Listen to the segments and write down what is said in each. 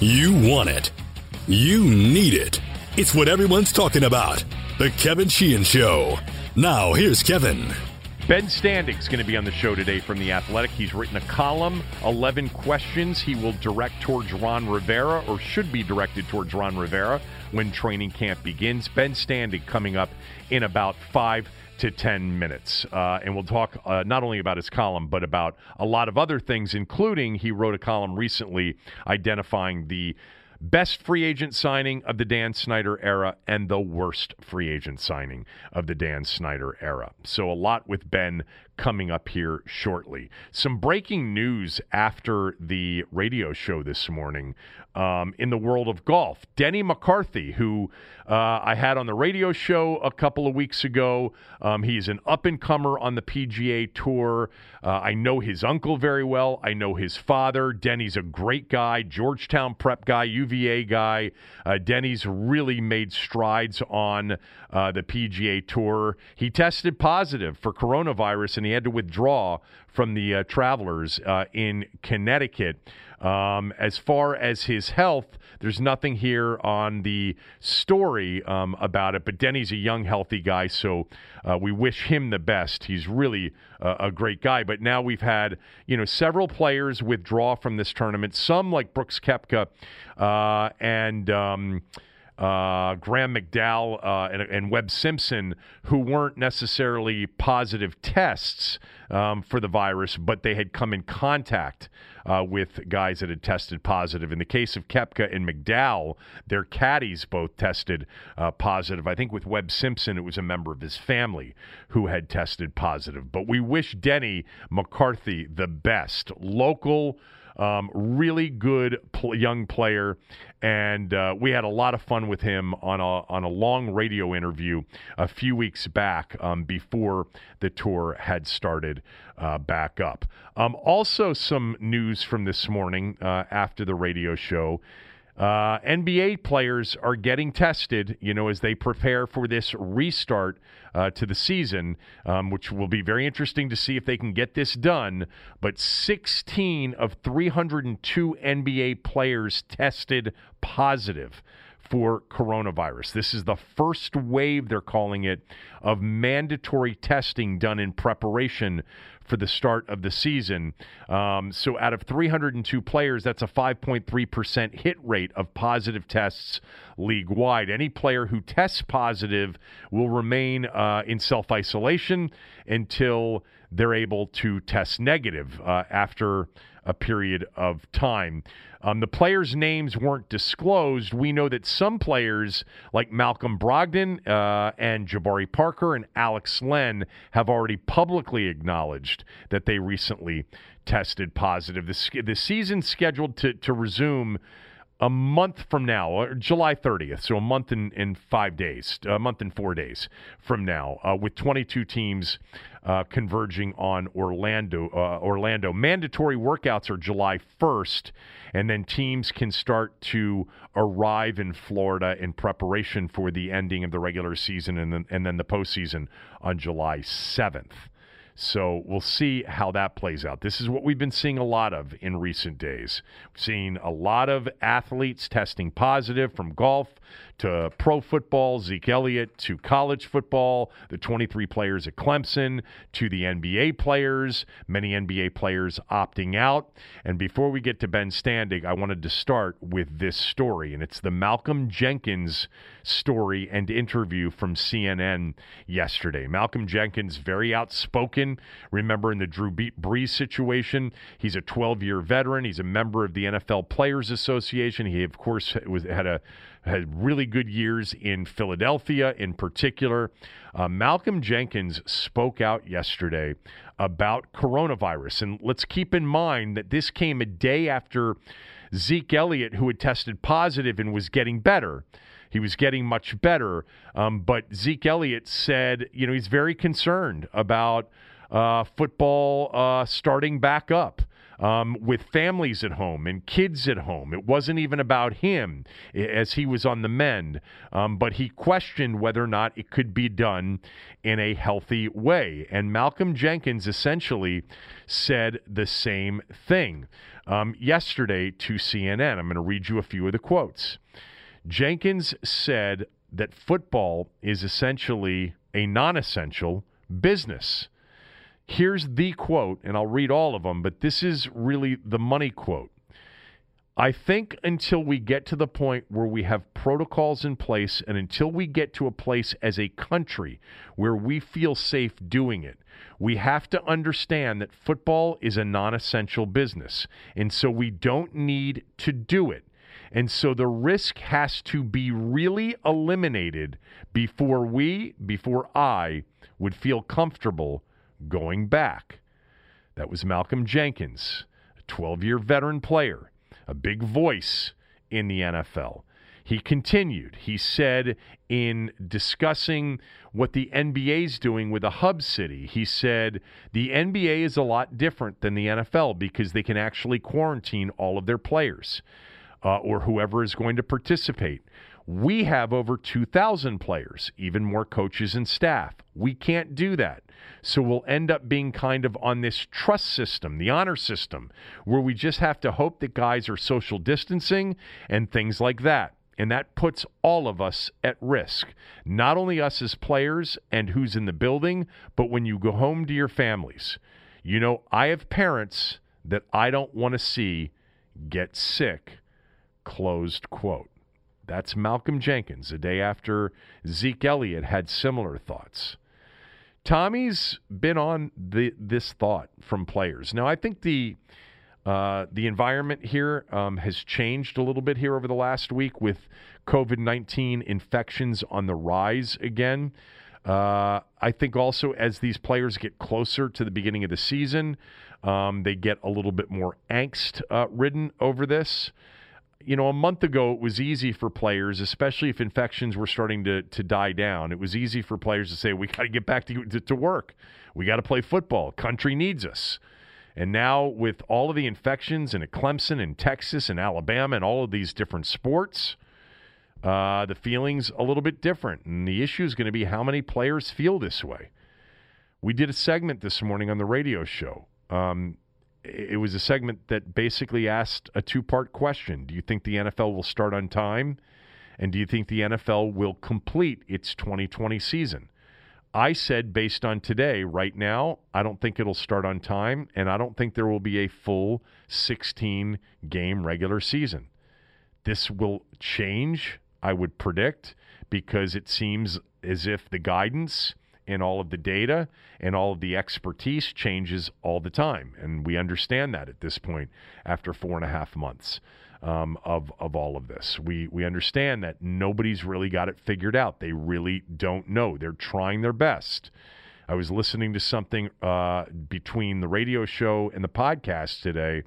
You want it. You need it. It's what everyone's talking about. The Kevin Sheehan Show. Now, here's Kevin. Ben Standig's going to be on the show today from The Athletic. He's written a column, 11 questions he will direct towards Ron Rivera, or should be directed towards Ron Rivera when training camp begins. Ben Standig coming up in about five to 10 minutes. Uh, and we'll talk uh, not only about his column, but about a lot of other things, including he wrote a column recently identifying the best free agent signing of the Dan Snyder era and the worst free agent signing of the Dan Snyder era. So a lot with Ben coming up here shortly. Some breaking news after the radio show this morning um, in the world of golf. Denny McCarthy, who uh, I had on the radio show a couple of weeks ago, um, he's an up and comer on the PGA Tour. Uh, I know his uncle very well. I know his father. Denny's a great guy, Georgetown prep guy, UVA guy. Uh, Denny's really made strides on uh, the PGA Tour. He tested positive for coronavirus and he had to withdraw from the uh, Travelers uh, in Connecticut. Um, as far as his health, there's nothing here on the story um, about it, but Denny's a young, healthy guy, so uh, we wish him the best. He's really a great guy. But now we've had, you know, several players withdraw from this tournament, some like Brooks Koepka uh, and. Um, uh, Graham McDowell uh, and, and, Webb Simpson, who weren't necessarily positive tests um, for the virus, but they had come in contact uh, with guys that had tested positive. In the case of Koepka and McDowell, their caddies both tested uh, positive. I think with Webb Simpson, it was a member of his family who had tested positive. But we wish Denny McCarthy the best. Local um, really good pl- young player, and uh, we had a lot of fun with him on a on a long radio interview a few weeks back um, before the tour had started uh, back up. Um, also, some news from this morning uh, after the radio show. Uh, NBA players are getting tested, you know, as they prepare for this restart uh, to the season, um, which will be very interesting to see if they can get this done. But 16 of 302 NBA players tested positive for coronavirus. This is the first wave, they're calling it, of mandatory testing done in preparation for the start of the season. Um, so, out of 302 players, that's a 5.3% hit rate of positive tests league wide. Any player who tests positive will remain uh, in self isolation until they're able to test negative uh, after a period of time. Um, the players' names weren't disclosed. We know that some players, like Malcolm Brogdon uh, and Jabari Parker and Alex Len, have already publicly acknowledged that they recently tested positive. The, the season's scheduled to, to resume a month from now, July 30th, so a month in, in five days, a month and four days from now, uh, with 22 teams uh, converging on Orlando. Uh, Orlando mandatory workouts are July 1st, and then teams can start to arrive in Florida in preparation for the ending of the regular season and then, and then the postseason on July 7th. So we'll see how that plays out. This is what we've been seeing a lot of in recent days. We've seen a lot of athletes testing positive from golf to uh, pro football, Zeke Elliott, to college football, the 23 players at Clemson, to the NBA players, many NBA players opting out. And before we get to Ben Standig, I wanted to start with this story, and it's the Malcolm Jenkins story and interview from CNN yesterday. Malcolm Jenkins, very outspoken. Remember in the Drew Brees situation, he's a 12 year veteran, he's a member of the NFL Players Association. He, of course, was, had a had really good years in Philadelphia in particular. Uh, Malcolm Jenkins spoke out yesterday about coronavirus. And let's keep in mind that this came a day after Zeke Elliott, who had tested positive and was getting better. He was getting much better. Um, but Zeke Elliott said, you know, he's very concerned about uh, football uh, starting back up. Um, with families at home and kids at home. It wasn't even about him as he was on the mend, um, but he questioned whether or not it could be done in a healthy way. And Malcolm Jenkins essentially said the same thing um, yesterday to CNN. I'm going to read you a few of the quotes. Jenkins said that football is essentially a non essential business. Here's the quote, and I'll read all of them, but this is really the money quote. I think until we get to the point where we have protocols in place and until we get to a place as a country where we feel safe doing it, we have to understand that football is a non essential business. And so we don't need to do it. And so the risk has to be really eliminated before we, before I, would feel comfortable going back. That was Malcolm Jenkins, a 12 year veteran player, a big voice in the NFL. He continued. He said, in discussing what the NBA is doing with a hub city, he said, the NBA is a lot different than the NFL because they can actually quarantine all of their players uh, or whoever is going to participate. We have over 2,000 players, even more coaches and staff. We can't do that. So we'll end up being kind of on this trust system, the honor system, where we just have to hope that guys are social distancing and things like that. And that puts all of us at risk. Not only us as players and who's in the building, but when you go home to your families. You know, I have parents that I don't want to see get sick. Closed quote. That's Malcolm Jenkins, a day after Zeke Elliott had similar thoughts. Tommy's been on the, this thought from players. Now, I think the uh, the environment here um, has changed a little bit here over the last week with COVID 19 infections on the rise again. Uh, I think also as these players get closer to the beginning of the season, um, they get a little bit more angst uh, ridden over this you know, a month ago it was easy for players, especially if infections were starting to, to die down. It was easy for players to say, we got to get back to, to, to work. We got to play football. Country needs us. And now, with all of the infections in Clemson and Texas and Alabama and all of these different sports, uh, the feeling's a little bit different. And the issue is going to be how many players feel this way. We did a segment this morning on the radio show. Um, it was a segment that basically asked a two part question Do you think the NFL will start on time? And do you think the NFL will complete its 2020 season? I said, based on today, right now, I don't think it'll start on time, and I don't think there will be a full 16 game regular season. This will change, I would predict, because it seems as if the guidance and all of the data and all of the expertise changes all the time. And we understand that at this point after four and a half months um, of, of all of this. We, we understand that nobody's really got it figured out. They really don't know. They're trying their best. I was listening to something uh, between the radio show and the podcast today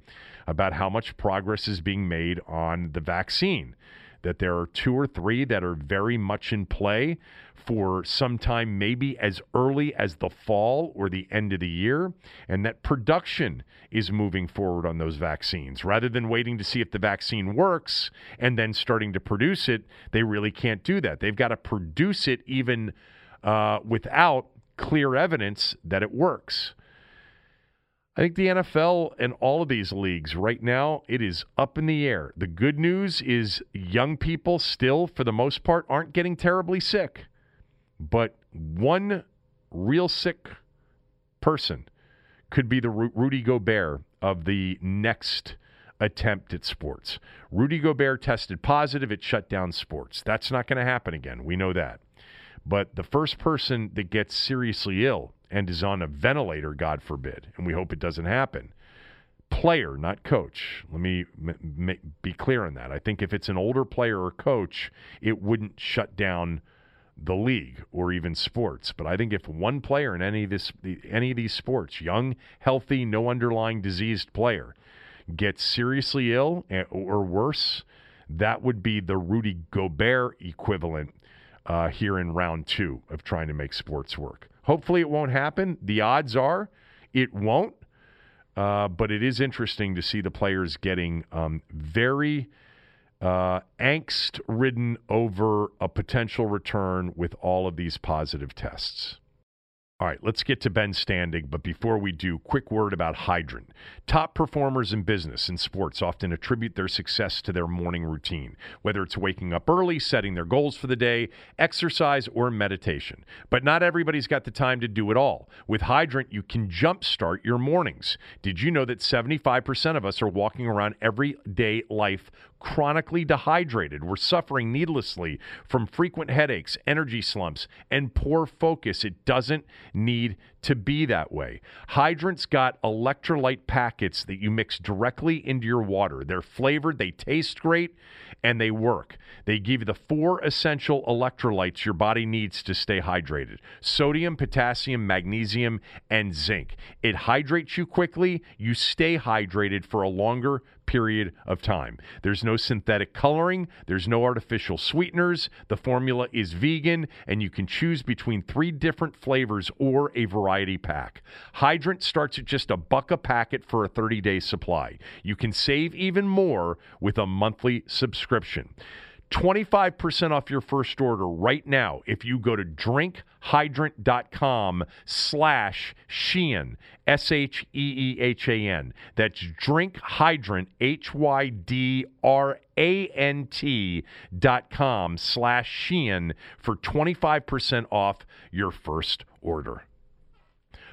about how much progress is being made on the vaccine that there are two or three that are very much in play for some time, maybe as early as the fall or the end of the year, and that production is moving forward on those vaccines. Rather than waiting to see if the vaccine works and then starting to produce it, they really can't do that. They've got to produce it even uh, without clear evidence that it works. I think the NFL and all of these leagues right now, it is up in the air. The good news is young people still, for the most part, aren't getting terribly sick. But one real sick person could be the Rudy Gobert of the next attempt at sports. Rudy Gobert tested positive, it shut down sports. That's not going to happen again. We know that. But the first person that gets seriously ill and is on a ventilator, God forbid, and we hope it doesn't happen. Player, not coach. Let me m- m- be clear on that. I think if it's an older player or coach, it wouldn't shut down the league or even sports. But I think if one player in any of this, any of these sports, young, healthy, no underlying diseased player, gets seriously ill eh, or worse, that would be the Rudy Gobert equivalent uh, here in round two of trying to make sports work. Hopefully, it won't happen. The odds are it won't. Uh, but it is interesting to see the players getting um, very uh, angst ridden over a potential return with all of these positive tests. All right, let's get to Ben Standig, but before we do, quick word about Hydrant. Top performers in business and sports often attribute their success to their morning routine, whether it's waking up early, setting their goals for the day, exercise, or meditation. But not everybody's got the time to do it all. With Hydrant, you can jumpstart your mornings. Did you know that 75% of us are walking around everyday life chronically dehydrated. We're suffering needlessly from frequent headaches, energy slumps, and poor focus. It doesn't need to be that way. Hydrant's got electrolyte packets that you mix directly into your water. They're flavored, they taste great, and they work. They give you the four essential electrolytes your body needs to stay hydrated sodium, potassium, magnesium, and zinc. It hydrates you quickly, you stay hydrated for a longer period of time. There's no synthetic coloring, there's no artificial sweeteners. The formula is vegan, and you can choose between three different flavors or a variety pack. Hydrant starts at just a buck a packet for a 30 day supply. You can save even more with a monthly subscription. 25% off your first order right now if you go to drinkhydrant.com slash Sheehan, S-H-E-E-H-A-N. That's drinkhydrant, H-Y-D-R-A-N-T dot com slash Sheehan for 25% off your first order.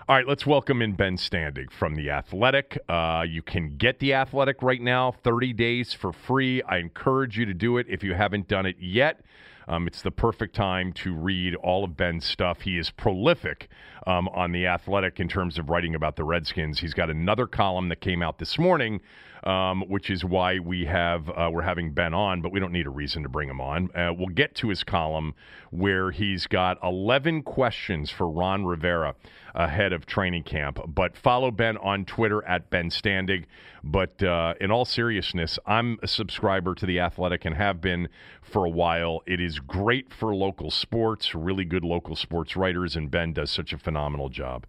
All right, let's welcome in Ben Standig from The Athletic. Uh, you can get The Athletic right now, 30 days for free. I encourage you to do it if you haven't done it yet. Um, it's the perfect time to read all of Ben's stuff. He is prolific um, on The Athletic in terms of writing about the Redskins. He's got another column that came out this morning um, which is why we have uh, we're having Ben on, but we don't need a reason to bring him on. Uh, we'll get to his column where he's got 11 questions for Ron Rivera ahead of training camp. But follow Ben on Twitter at Ben Standig. But uh, in all seriousness, I'm a subscriber to the Athletic and have been for a while. It is great for local sports, really good local sports writers, and Ben does such a phenomenal job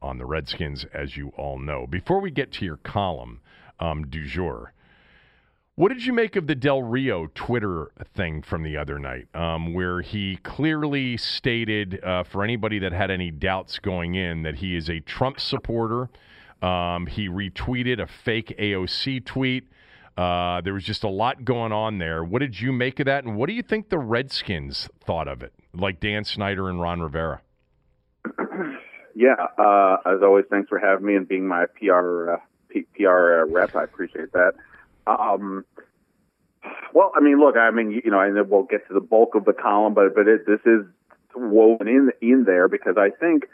on the Redskins, as you all know. Before we get to your column um, du jour. What did you make of the Del Rio Twitter thing from the other night, um, where he clearly stated, uh, for anybody that had any doubts going in, that he is a Trump supporter? Um, he retweeted a fake AOC tweet. Uh, there was just a lot going on there. What did you make of that, and what do you think the Redskins thought of it, like Dan Snyder and Ron Rivera? Yeah, uh, as always, thanks for having me and being my PR uh, PR uh, rep. I appreciate that. Um, well, I mean, look, I mean, you know, and we'll get to the bulk of the column, but but it, this is woven in in there because I think,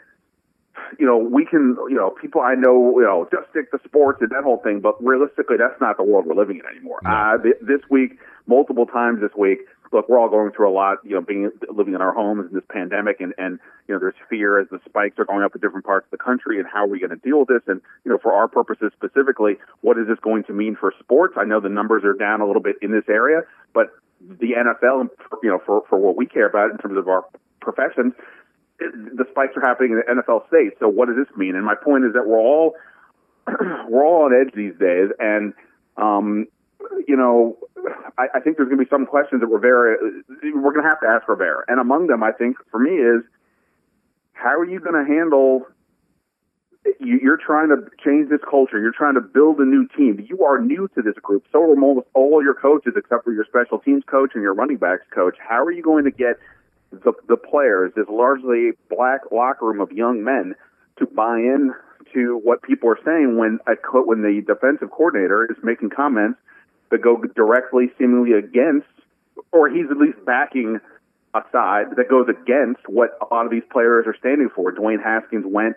you know, we can, you know, people I know, you know, just stick to sports and that whole thing, but realistically, that's not the world we're living in anymore. No. Uh, th- this week, multiple times this week, look, we're all going through a lot, you know, being living in our homes in this pandemic, and and you know, there's fear as the spikes are going up in different parts of the country, and how are we going to deal with this? And you know, for our purposes specifically, what is this going to mean for sports? I know the numbers are down a little bit in this area, but the NFL, you know, for for what we care about in terms of our professions, the spikes are happening in the NFL states. So what does this mean? And my point is that we're all we're all on edge these days, and um, you know, I, I think there's going to be some questions that Rivera, we're going to have to ask Rivera. And among them, I think, for me, is how are you going to handle you're trying to change this culture. You're trying to build a new team. You are new to this group. So are almost all your coaches, except for your special teams coach and your running backs coach. How are you going to get the the players, this largely black locker room of young men, to buy in to what people are saying when a when the defensive coordinator is making comments that go directly, seemingly against, or he's at least backing a side that goes against what a lot of these players are standing for. Dwayne Haskins went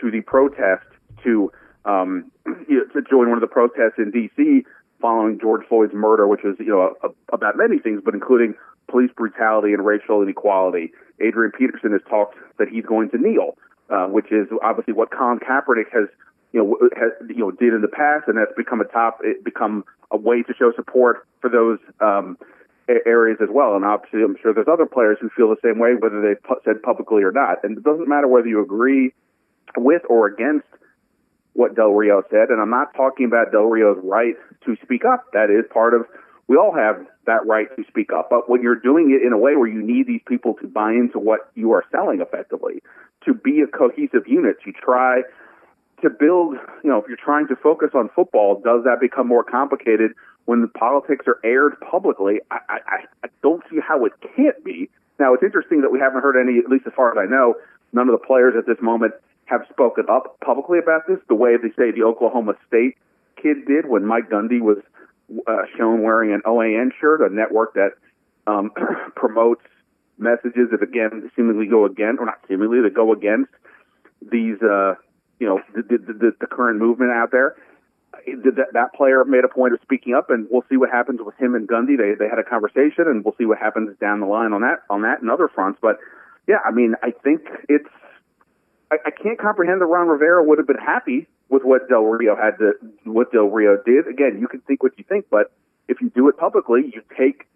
to the protest to um, to join one of the protests in D.C. following George Floyd's murder, which was you know a, a, about many things, but including police brutality and racial inequality. Adrian Peterson has talked that he's going to kneel, uh, which is obviously what Colin Kaepernick has you know has you know did in the past, and that's become a top it become a way to show support for those um, areas as well. And obviously, I'm sure there's other players who feel the same way, whether they've said publicly or not. And it doesn't matter whether you agree with or against what Del Rio said, and I'm not talking about Del Rio's right to speak up. That is part of we all have that right to speak up. But when you're doing it in a way where you need these people to buy into what you are selling effectively, to be a cohesive unit, to try to build, you know, if you're trying to focus on football, does that become more complicated when the politics are aired publicly? I, I, I don't see how it can't be. Now, it's interesting that we haven't heard any, at least as far as I know, none of the players at this moment have spoken up publicly about this the way they say the Oklahoma State kid did when Mike Gundy was uh, shown wearing an OAN shirt, a network that um, promotes messages that again seemingly go against, or not seemingly, that go against these, uh, you know, the, the, the, the current movement out there. That, that player made a point of speaking up, and we'll see what happens with him and Gundy. They they had a conversation, and we'll see what happens down the line on that on that and other fronts. But yeah, I mean, I think it's I, I can't comprehend that Ron Rivera would have been happy with what Del Rio had to, what Del Rio did. Again, you can think what you think, but if you do it publicly, you take,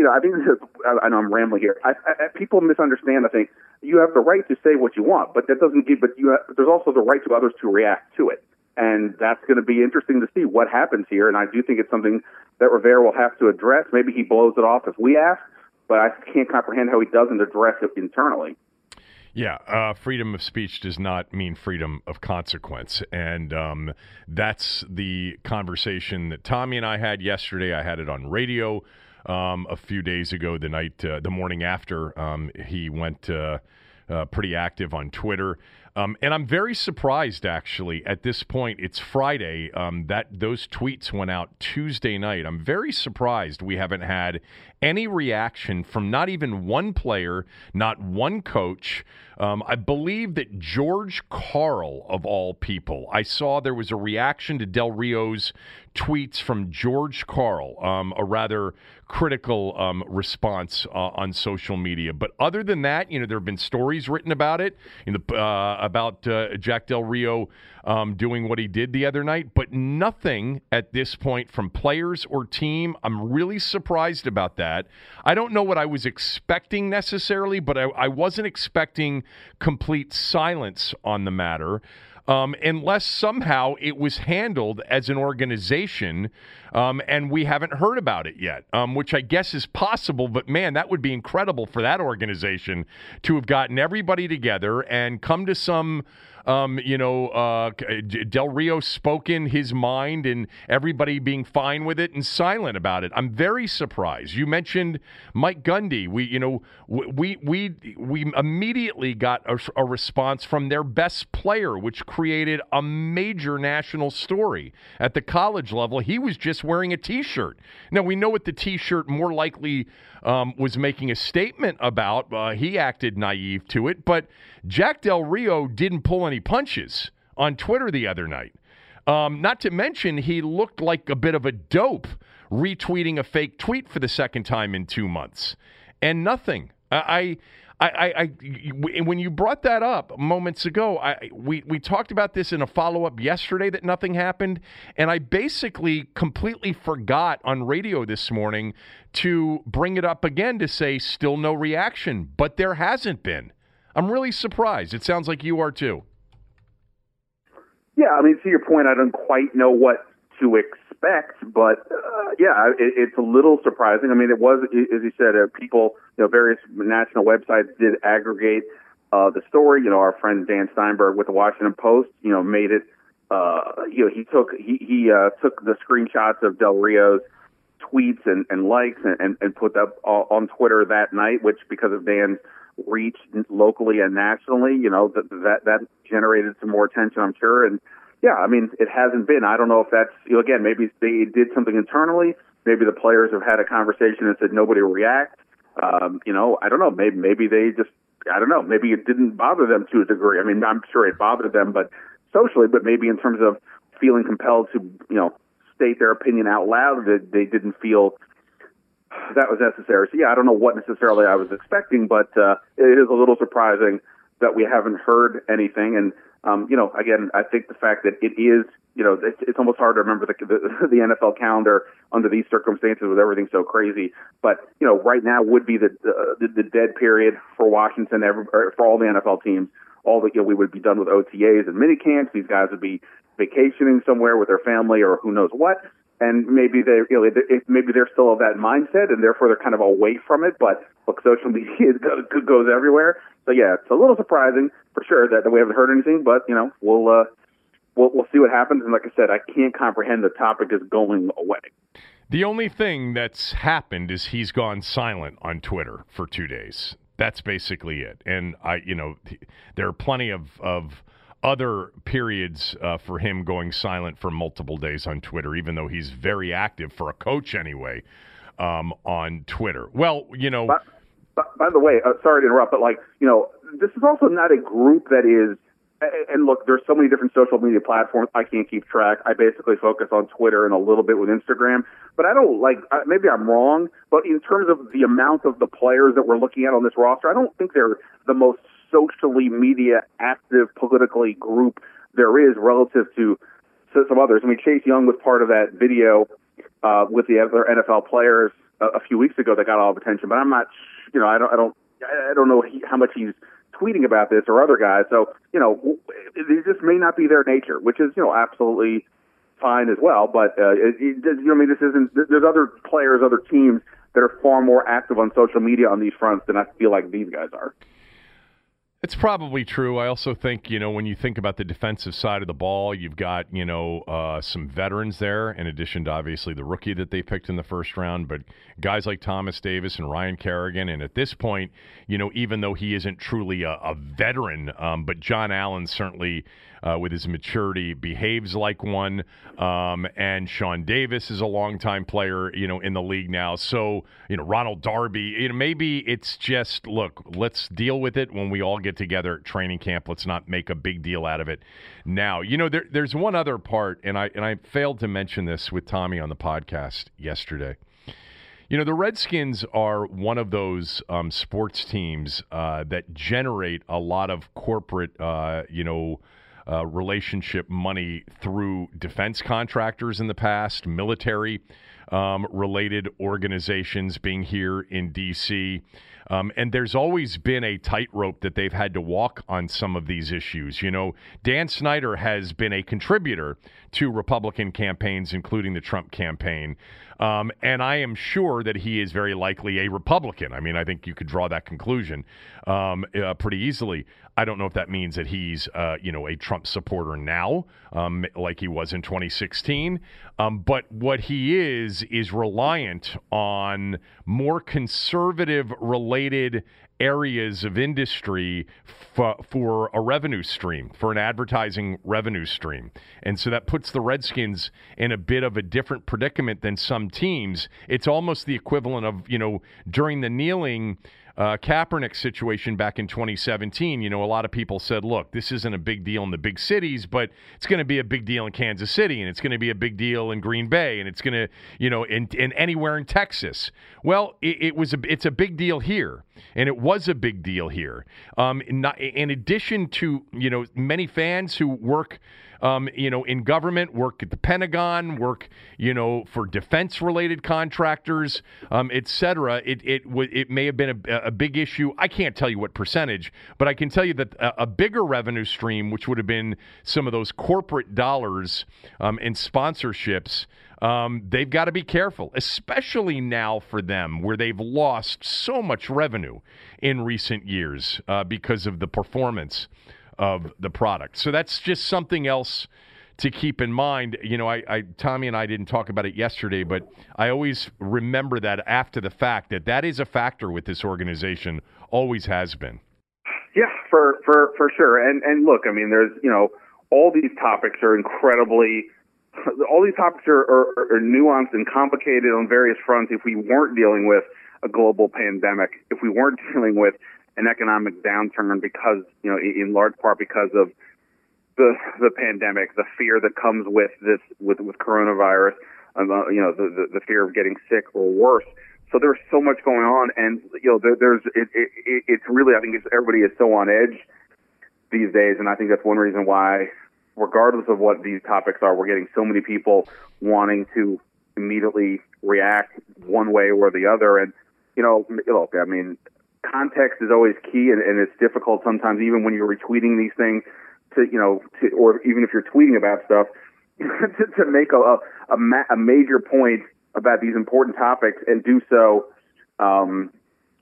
you know, I think I know I'm rambling here. I, I, people misunderstand. I think you have the right to say what you want, but that doesn't give. But you have, there's also the right to others to react to it, and that's going to be interesting to see what happens here. And I do think it's something that Rivera will have to address. Maybe he blows it off if we ask, but I can't comprehend how he doesn't address it internally. Yeah, uh, freedom of speech does not mean freedom of consequence. And um, that's the conversation that Tommy and I had yesterday. I had it on radio um, a few days ago, the night, uh, the morning after um, he went uh, uh pretty active on Twitter. Um, and I'm very surprised, actually, at this point. It's Friday. Um, that those tweets went out Tuesday night. I'm very surprised we haven't had any reaction from not even one player, not one coach. Um, I believe that George Karl, of all people, I saw there was a reaction to Del Rio's tweets from George Karl, um, a rather critical um, response uh, on social media. But other than that, you know, there have been stories written about it, in the, uh, about uh, Jack Del Rio um, doing what he did the other night, but nothing at this point from players or team. I'm really surprised about that. I don't know what I was expecting necessarily, but I, I wasn't expecting complete silence on the matter um, unless somehow it was handled as an organization um, and we haven't heard about it yet, um, which I guess is possible. But man, that would be incredible for that organization to have gotten everybody together and come to some um, you know, uh, Del Rio spoken his mind and everybody being fine with it and silent about it. I'm very surprised. You mentioned Mike Gundy. We, you know, we we we immediately got a, a response from their best player, which created a major national story at the college level. He was just wearing a T-shirt. Now we know what the T-shirt more likely um, was making a statement about. Uh, he acted naive to it, but Jack Del Rio didn't pull any punches on Twitter the other night. Um, not to mention, he looked like a bit of a dope retweeting a fake tweet for the second time in two months, and nothing. I, I, I, I, when you brought that up moments ago, I, we, we talked about this in a follow up yesterday that nothing happened. And I basically completely forgot on radio this morning to bring it up again to say still no reaction, but there hasn't been. I'm really surprised. It sounds like you are too. Yeah, I mean, to your point, I don't quite know what to expect, but uh, yeah, it, it's a little surprising. I mean, it was, as you said, uh, people, you know, various national websites did aggregate uh, the story. You know, our friend Dan Steinberg with the Washington Post, you know, made it. Uh, you know, he took he he uh, took the screenshots of Del Rio's tweets and, and likes and, and, and put that on Twitter that night, which because of Dan's reach locally and nationally, you know, that that that generated some more attention, I'm sure. And yeah, I mean, it hasn't been. I don't know if that's you know, again, maybe they did something internally. Maybe the players have had a conversation and said nobody will react. Um, you know, I don't know. Maybe maybe they just I don't know. Maybe it didn't bother them to a degree. I mean, I'm sure it bothered them, but socially, but maybe in terms of feeling compelled to you know state their opinion out loud, that they didn't feel that was necessary. So yeah, I don't know what necessarily I was expecting, but uh, it is a little surprising that we haven't heard anything. And um, you know, again, I think the fact that it is, you know, it's, it's almost hard to remember the, the, the NFL calendar under these circumstances with everything so crazy. But you know, right now would be the the, the dead period for Washington, every, for all the NFL teams all the you know, we would be done with OTAs and mini camps. These guys would be vacationing somewhere with their family or who knows what. And maybe they you know, maybe they're still of that mindset, and therefore they're kind of away from it. But look, social media goes everywhere. So yeah, it's a little surprising for sure that we haven't heard anything. But you know, we'll uh, we'll we'll see what happens. And like I said, I can't comprehend the topic is going away. The only thing that's happened is he's gone silent on Twitter for two days. That's basically it. And I, you know, there are plenty of of other periods uh, for him going silent for multiple days on Twitter, even though he's very active for a coach anyway um, on Twitter. Well, you know. By, by, the way, uh, sorry to interrupt, but like, you know, this is also not a group that is and look, there's so many different social media platforms. I can't keep track. I basically focus on Twitter and a little bit with Instagram. But I don't like. Maybe I'm wrong. But in terms of the amount of the players that we're looking at on this roster, I don't think they're the most socially media active politically group there is relative to, some others. I mean, Chase Young was part of that video uh, with the other NFL players a, a few weeks ago that got all the attention. But I'm not. You know, I don't. I don't. I don't know how much he's tweeting about this or other guys. So, you know, it just may not be their nature, which is, you know, absolutely fine as well. But, uh, it, it, you know, I mean, this isn't, there's other players, other teams that are far more active on social media on these fronts than I feel like these guys are. It's probably true. I also think, you know, when you think about the defensive side of the ball, you've got, you know, uh, some veterans there, in addition to obviously the rookie that they picked in the first round. But guys like Thomas Davis and Ryan Kerrigan. And at this point, you know, even though he isn't truly a, a veteran, um, but John Allen certainly uh, with his maturity, behaves like one. Um, and Sean Davis is a longtime player, you know, in the league now. So, you know, Ronald Darby, you know, maybe it's just, look, let's deal with it when we all get together at training camp. Let's not make a big deal out of it now. You know, there, there's one other part, and I, and I failed to mention this with Tommy on the podcast yesterday. You know, the Redskins are one of those um, sports teams uh, that generate a lot of corporate, uh, you know, uh, relationship money through defense contractors in the past, military um, related organizations being here in D.C. Um, and there's always been a tightrope that they've had to walk on some of these issues. You know, Dan Snyder has been a contributor to Republican campaigns, including the Trump campaign. Um, and I am sure that he is very likely a Republican. I mean, I think you could draw that conclusion um, uh, pretty easily. I don't know if that means that he's, uh, you know, a Trump supporter now, um, like he was in 2016. Um, but what he is is reliant on more conservative related areas of industry for, for a revenue stream, for an advertising revenue stream. And so that puts the Redskins in a bit of a different predicament than some teams. It's almost the equivalent of, you know, during the kneeling uh, Kaepernick situation back in 2017, you know, a lot of people said, look, this isn't a big deal in the big cities, but it's going to be a big deal in Kansas City, and it's going to be a big deal in Green Bay, and it's going to, you know, in, in anywhere in Texas. Well, it, it, was a, it's a big deal here, and it was a big deal here. Um, in, in addition to, you know, many fans who work – um, you know, in government, work at the Pentagon, work, you know, for defense-related contractors, um, et cetera. It it it may have been a, a, big issue. I can't tell you what percentage, but I can tell you that a, a bigger revenue stream, which would have been some of those corporate dollars um, and sponsorships. Um, they've got to be careful, especially now for them, where they've lost so much revenue in recent years uh, because of the performance of the product. So that's just something else to keep in mind. You know, I, I, Tommy and I didn't talk about it yesterday, but I always remember that after the fact that that is a factor with this organization, always has been. Yeah, for for for sure. And and look, I mean, there's you know, all these topics are incredibly. All these topics are, are, are nuanced and complicated on various fronts. If we weren't dealing with a global pandemic, if we weren't dealing with an economic downturn because, you know, in large part because of the the pandemic, the fear that comes with this with with coronavirus, um, uh, you know, the, the, the fear of getting sick or worse. So there's so much going on, and you know, there, there's it, it, it's really I think it's everybody is so on edge these days, and I think that's one reason why, regardless of what these topics are, we're getting so many people wanting to immediately react one way or the other. And you know, look, I mean, context is always key, and, and it's difficult sometimes, even when you're retweeting these things, to you know, to, or even if you're tweeting about stuff, to, to make a a, a, ma- a major point about these important topics and do so. Um,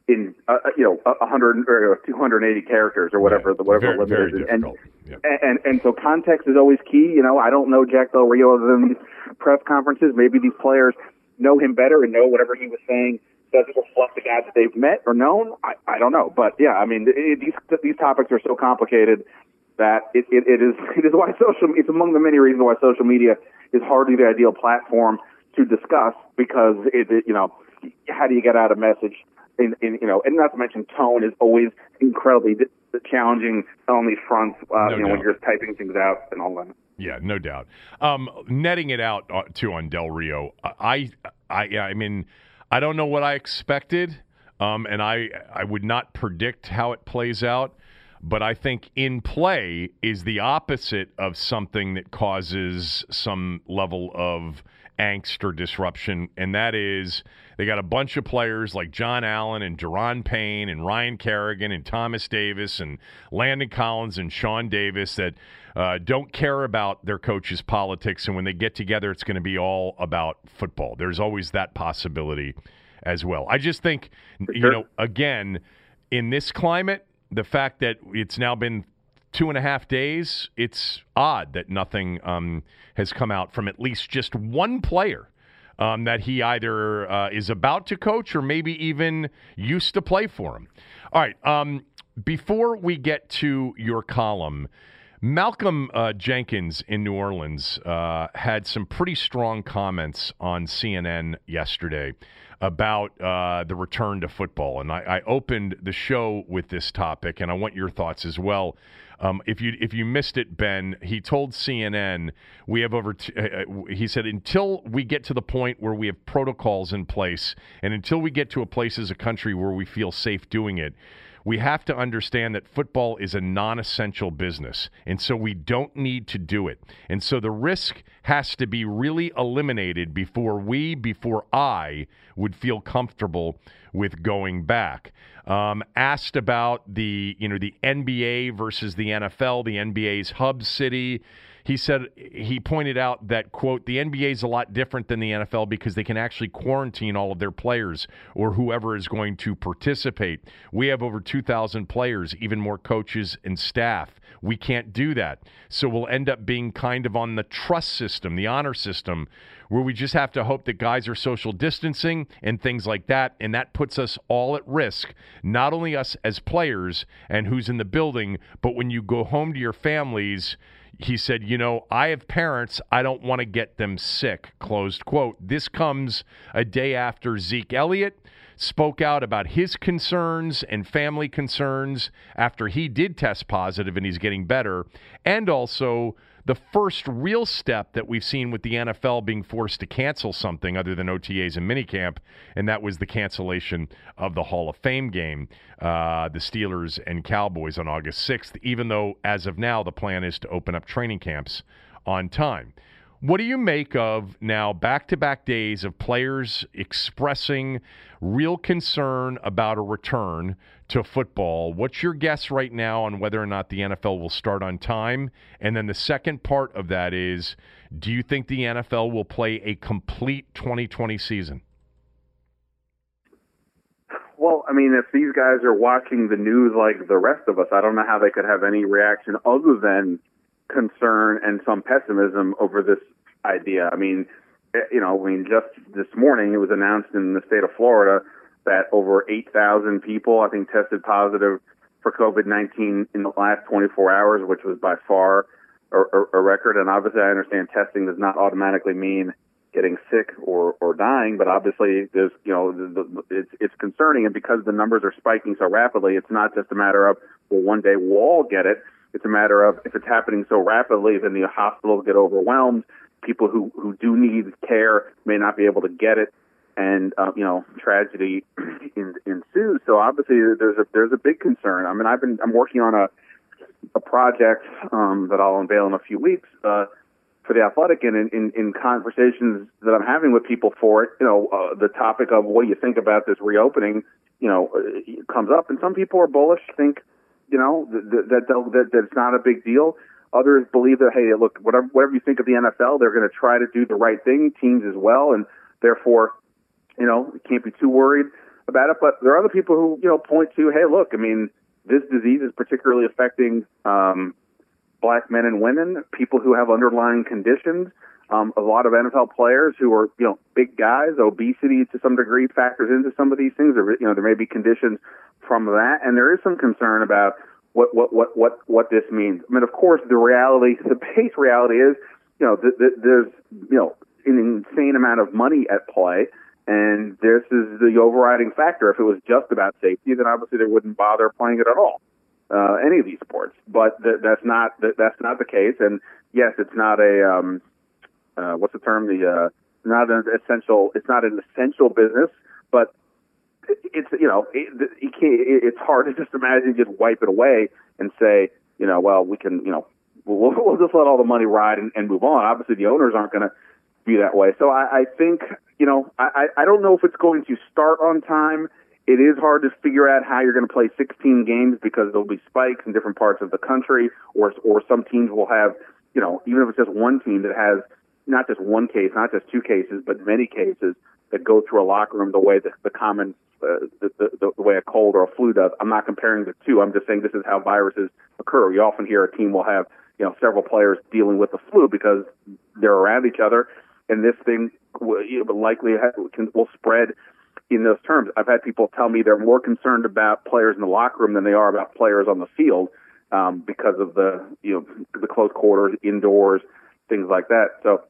in uh, uh you know 100 or 280 characters or whatever the whatever very, limit very is, difficult. and, Yep. and and so context is always key. You know, I don't know Jack Del Rio other than these press conferences. Maybe these players know him better and know whatever he was saying doesn't reflect the guy that they've met or known. I, I don't know, but yeah, I mean it, these these topics are so complicated that it, it, it is it is why social it's among the many reasons why social media is hardly the ideal platform to discuss because it, it you know how do you get out a message in, in you know and not to mention tone is always incredibly challenging on these fronts uh, No you know when you're just typing things out and all that. Yeah, no doubt. Um, netting it out uh, too on Del Rio, I, I, I mean, I don't know what I expected, um, and I, I would not predict how it plays out. But I think in play is the opposite of something that causes some level of angst or disruption, and that is they got a bunch of players like John Allen and Daron Payne and Ryan Kerrigan and Thomas Davis and Landon Collins and Sean Davis that uh, don't care about their coach's politics, and when they get together, it's going to be all about football. There's always that possibility as well. I just think, you know, again, in this climate, the fact that it's now been two and a half days, it's odd that nothing um, has come out from at least just one player um, that he either uh, is about to coach or maybe even used to play for him. All right. Um, before we get to your column, Malcolm uh, Jenkins in New Orleans uh, had some pretty strong comments on CNN yesterday about uh, the return to football. And I, I opened the show with this topic, and I want your thoughts as well. Um, if you if you missed it, Ben, he told CNN we have over. T- uh, he said until we get to the point where we have protocols in place, and until we get to a place as a country where we feel safe doing it, we have to understand that football is a non essential business. And so we don't need to do it. And so the risk has to be really eliminated before we, before I, would feel comfortable with going back. Um, asked about the, you know, the NBA versus the NFL, the NBA's hub city. He said he pointed out that quote the NBA is a lot different than the NFL because they can actually quarantine all of their players or whoever is going to participate. We have over 2,000 players, even more coaches and staff. We can't do that. So we'll end up being kind of on the trust system, the honor system, where we just have to hope that guys are social distancing and things like that. And that puts us all at risk, not only us as players and who's in the building, but when you go home to your families he said, You know, I have parents. I don't want to get them sick. Closed quote. This comes a day after Zeke Elliott spoke out about his concerns and family concerns after he did test positive and he's getting better. And also the first real step that we've seen with the NFL being forced to cancel something other than OTAs and minicamp, and that was the cancellation of the Hall of Fame game, uh, the Steelers and Cowboys on August 6th, even though as of now the plan is to open up training camps on time. What do you make of now back to back days of players expressing real concern about a return to football? What's your guess right now on whether or not the NFL will start on time? And then the second part of that is do you think the NFL will play a complete 2020 season? Well, I mean, if these guys are watching the news like the rest of us, I don't know how they could have any reaction other than concern and some pessimism over this idea. I mean, eh, you know, I mean, just this morning it was announced in the state of Florida that over 8,000 people, I think, tested positive for COVID 19 in the last 24 hours, which was by far a, a, a record. And obviously, I understand testing does not automatically mean getting sick or, or dying, but obviously there's, you know, the, the, it's, it's concerning. And because the numbers are spiking so rapidly, it's not just a matter of, well, one day we'll all get it. It's a matter of if it's happening so rapidly, then the hospitals get overwhelmed. People who, who do need care may not be able to get it. And, uh, you know, tragedy ensues. So obviously there's a, there's a big concern. I mean, I've been, I'm working on a, a project, um, that I'll unveil in a few weeks, uh, for the athletic and in, in, in conversations that I'm having with people for it, you know, uh, the topic of what do you think about this reopening, you know, uh, comes up, and some people are bullish, think, you know, that that, that, that it's not a big deal. Others believe that hey, look, whatever whatever you think of the NFL, they're going to try to do the right thing, teams as well, and therefore, you know, you can't be too worried about it. But there are other people who you know point to, hey, look, I mean, this disease is particularly affecting um, black men and women, people who have underlying conditions. Um, a lot of NFL players who are, you know, big guys, obesity to some degree factors into some of these things. There, you know, there may be conditions from that, and there is some concern about what what what what what this means. I mean, of course, the reality, the base reality is, you know, th- th- there's you know an insane amount of money at play, and this is the overriding factor. If it was just about safety, then obviously they wouldn't bother playing it at all uh, any of these sports. But th- that's not th- that's not the case. And yes, it's not a um, uh, what's the term? The uh, not an essential. It's not an essential business, but it's you know it, it it's hard to just imagine just wipe it away and say you know well we can you know we'll, we'll just let all the money ride and, and move on. Obviously, the owners aren't going to be that way. So I, I think you know I I don't know if it's going to start on time it is hard to figure out how you're going to play 16 games because there'll be spikes in different parts of the country, or or some teams will have, you know, even if it's just one team that has not just one case, not just two cases, but many cases that go through a locker room the way the, the common, uh, the, the, the way a cold or a flu does. I'm not comparing the two. I'm just saying this is how viruses occur. You often hear a team will have, you know, several players dealing with the flu because they're around each other, and this thing you know, likely can, will spread in those terms. I've had people tell me they're more concerned about players in the locker room than they are about players on the field um, because of the you know the close quarters, indoors, things like that. So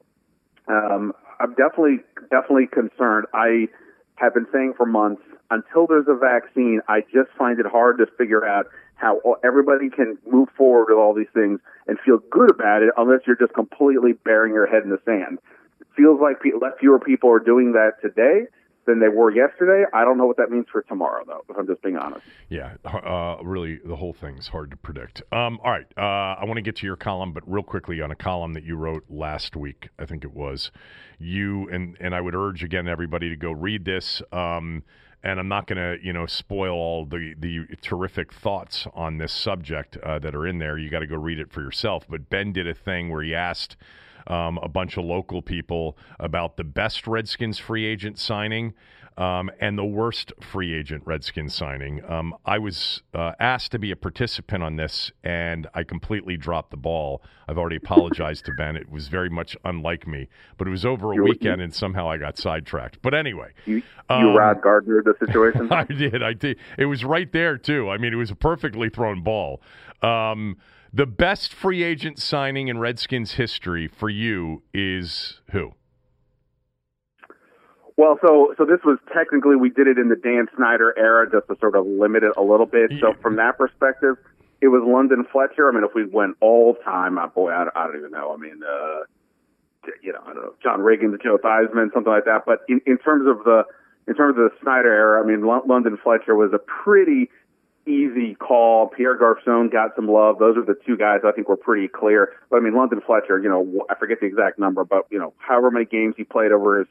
um, I'm definitely definitely concerned. I have been saying for months until there's a vaccine, I just find it hard to figure out how everybody can move forward with all these things and feel good about it unless you're just completely burying your head in the sand. It feels like less fewer people are doing that today than they were yesterday. I don't know what that means for tomorrow, though, if I'm just being honest. Yeah, uh, really, the whole thing's hard to predict. Um, all right, uh, I want to get to your column, but real quickly on a column that you wrote last week, I think it was. You and and I would urge again everybody to go read this. Um, and I'm not going to, you know, spoil all the the terrific thoughts on this subject uh, that are in there. You got to go read it for yourself. But Ben did a thing where he asked um, a bunch of local people about the best Redskins free agent signing. Um, and the worst free agent Redskins signing. Um, I was uh, asked to be a participant on this, and I completely dropped the ball. I've already apologized to Ben. It was very much unlike me, but it was over a you weekend, and somehow I got sidetracked. But anyway, you, you um, Rod Gardner the situation. I did. I did. It was right there too. I mean, it was a perfectly thrown ball. Um, the best free agent signing in Redskins history for you is who? Well, so so this was technically we did it in the Dan Snyder era just to sort of limit it a little bit. So from that perspective, it was London Fletcher. I mean, if we went all time, uh, boy, I, I don't even know. I mean, uh, you know, I don't know, John Riggins, the Joe Theismann, something like that. But in, in terms of the in terms of the Snyder era, I mean, L- London Fletcher was a pretty easy call. Pierre Garcon got some love. Those are the two guys I think were pretty clear. But I mean, London Fletcher, you know, I forget the exact number, but you know, however many games he played over his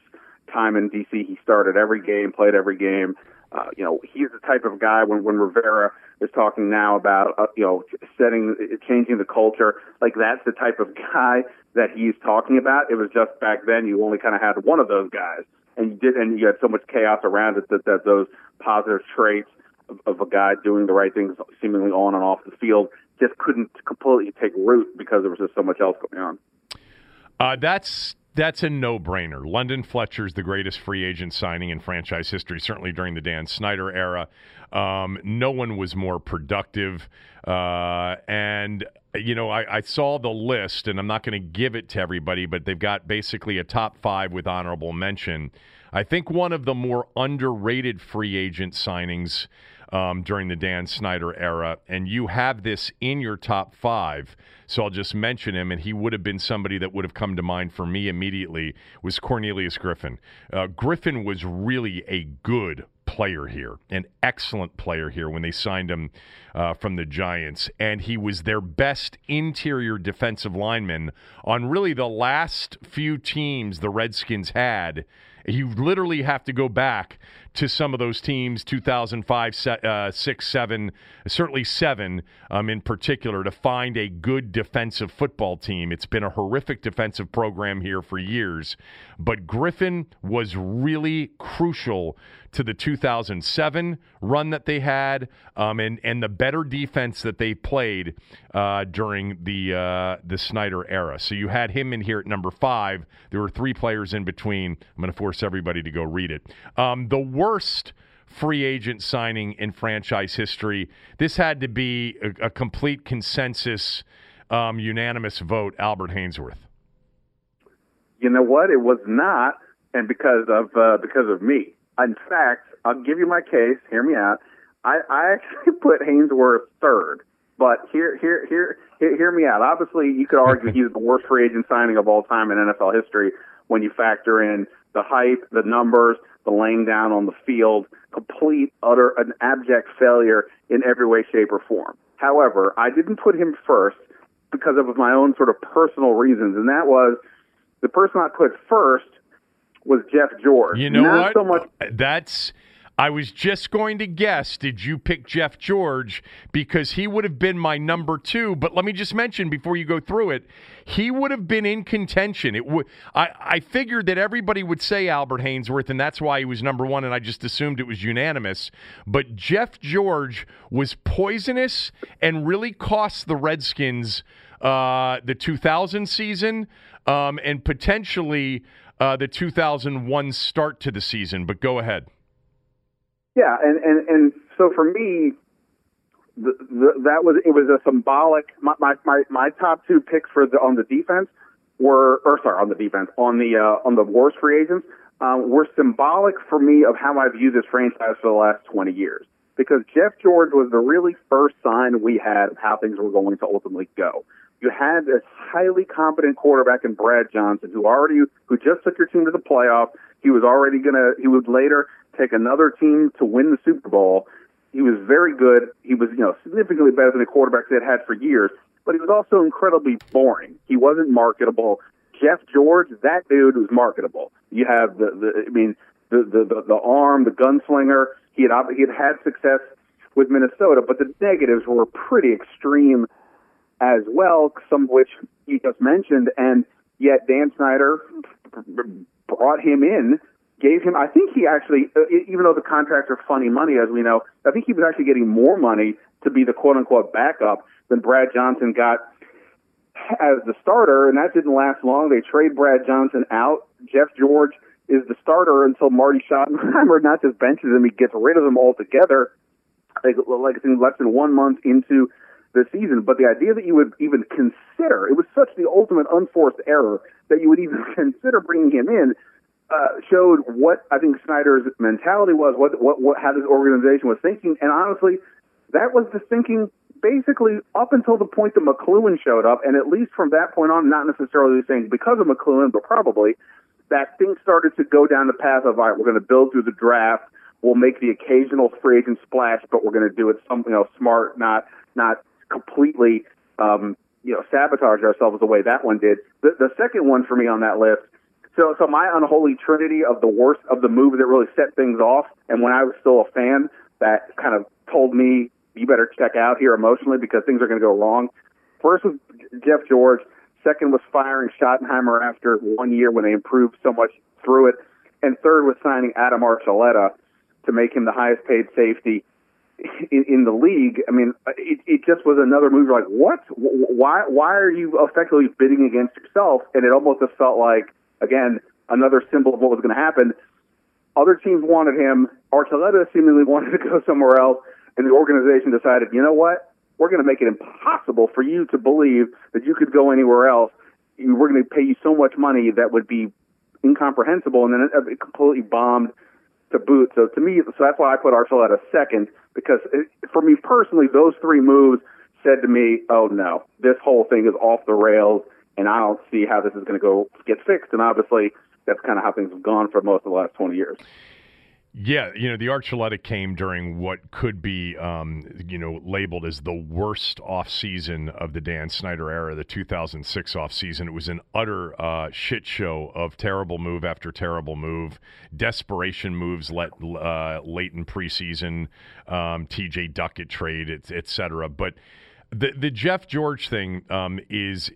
time in DC, he started every game, played every game. Uh, you know, he's the type of guy when when Rivera is talking now about uh, you know setting, changing the culture. Like that's the type of guy that he's talking about. It was just back then you only kind of had one of those guys, and you did, and you had so much chaos around it that that those positive traits of, a guy doing the right things seemingly on and off the field just couldn't completely take root because there was just so much else going on. Uh, that's that's a no-brainer. London Fletcher's the greatest free agent signing in franchise history, certainly during the Dan Snyder era. Um, no one was more productive, uh, and you know I, I, saw the list, and I'm not going to give it to everybody, but they've got basically a top five with honorable mention. I think one of the more underrated free agent signings um, during the Dan Snyder era, and you have this in your top five. So I'll just mention him, and he would have been somebody that would have come to mind for me immediately. Was Cornelius Griffin? Uh, Griffin was really a good player here, an excellent player here when they signed him uh, from the Giants, and he was their best interior defensive lineman on really the last few teams the Redskins had. You literally have to go back to some of those teams 2005 uh, 6 7 certainly 7 um, in particular to find a good defensive football team it's been a horrific defensive program here for years but griffin was really crucial to the 2007 run that they had um, and, and the better defense that they played uh, during the, uh, the Snyder era. So you had him in here at number five. There were three players in between. I'm going to force everybody to go read it. Um, the worst free agent signing in franchise history. This had to be a, a complete consensus, um, unanimous vote. Albert Haynesworth. You know what? It was not, and because of uh, because of me. In fact, I'll give you my case. Hear me out. I, I actually put Haynesworth third, but here here here hear me out. Obviously, you could argue he's the worst free agent signing of all time in NFL history when you factor in the hype, the numbers, the laying down on the field, complete, utter, an abject failure in every way, shape, or form. However, I didn't put him first because of my own sort of personal reasons, and that was the person I put first was Jeff George. You know Not what? So much- That's I was just going to guess, did you pick Jeff George? Because he would have been my number two. But let me just mention before you go through it, he would have been in contention. It would. I, I figured that everybody would say Albert Haynesworth, and that's why he was number one, and I just assumed it was unanimous. But Jeff George was poisonous and really cost the Redskins uh, the 2000 season um, and potentially uh, the 2001 start to the season. But go ahead. Yeah, and and and so for me, the, the, that was it was a symbolic. My, my my my top two picks for the on the defense were, or sorry, on the defense on the uh, on the worst free agents um, were symbolic for me of how I view this franchise for the last twenty years. Because Jeff George was the really first sign we had of how things were going to ultimately go. You had this highly competent quarterback in Brad Johnson, who already who just took your team to the playoff. He was already gonna. He would later take another team to win the Super Bowl. He was very good. He was, you know, significantly better than the quarterbacks they had had for years, but he was also incredibly boring. He wasn't marketable. Jeff George, that dude was marketable. You have the, the I mean, the, the, the, the arm, the gunslinger. He had, he had had success with Minnesota, but the negatives were pretty extreme as well, some of which you just mentioned. And yet Dan Snyder brought him in gave him. I think he actually, uh, even though the contracts are funny money, as we know, I think he was actually getting more money to be the quote unquote backup than Brad Johnson got as the starter, and that didn't last long. They trade Brad Johnson out. Jeff George is the starter until Marty Schottenheimer not just benches him, he gets rid of him altogether. Like, like I think less than one month into the season. But the idea that you would even consider, it was such the ultimate unforced error that you would even consider bringing him in uh, showed what I think Snyder's mentality was, what, what, what, how this organization was thinking, and honestly, that was the thinking basically up until the point that McCloughan showed up, and at least from that point on, not necessarily saying because of McCloughan, but probably that things started to go down the path of, all right, we're going to build through the draft, we'll make the occasional free agent splash, but we're going to do it something else smart, not not completely, um, you know, sabotage ourselves the way that one did. The, the second one for me on that list so, so my unholy trinity of the worst of the moves that really set things off, and when I was still a fan, that kind of told me you better check out here emotionally because things are going to go wrong. First was Jeff George. Second was firing Schottenheimer after one year when they improved so much through it. And third was signing Adam Archuleta to make him the highest paid safety in, in the league. I mean, it, it just was another move. Like, what? Why? Why are you effectively bidding against yourself? And it almost just felt like Again, another symbol of what was going to happen. Other teams wanted him. Archuleta seemingly wanted to go somewhere else, and the organization decided, you know what? We're going to make it impossible for you to believe that you could go anywhere else. We're going to pay you so much money that would be incomprehensible, and then it completely bombed to boot. So to me, so that's why I put Archuleta second because it, for me personally, those three moves said to me, "Oh no, this whole thing is off the rails and I don't see how this is going to go get fixed. And obviously, that's kind of how things have gone for most of the last 20 years. Yeah, you know, the Archuleta came during what could be, um, you know, labeled as the worst offseason of the Dan Snyder era, the 2006 offseason. It was an utter uh, shit show of terrible move after terrible move, desperation moves let, uh, late in preseason, um, TJ Duckett trade, et, et cetera. But the, the Jeff George thing um, is,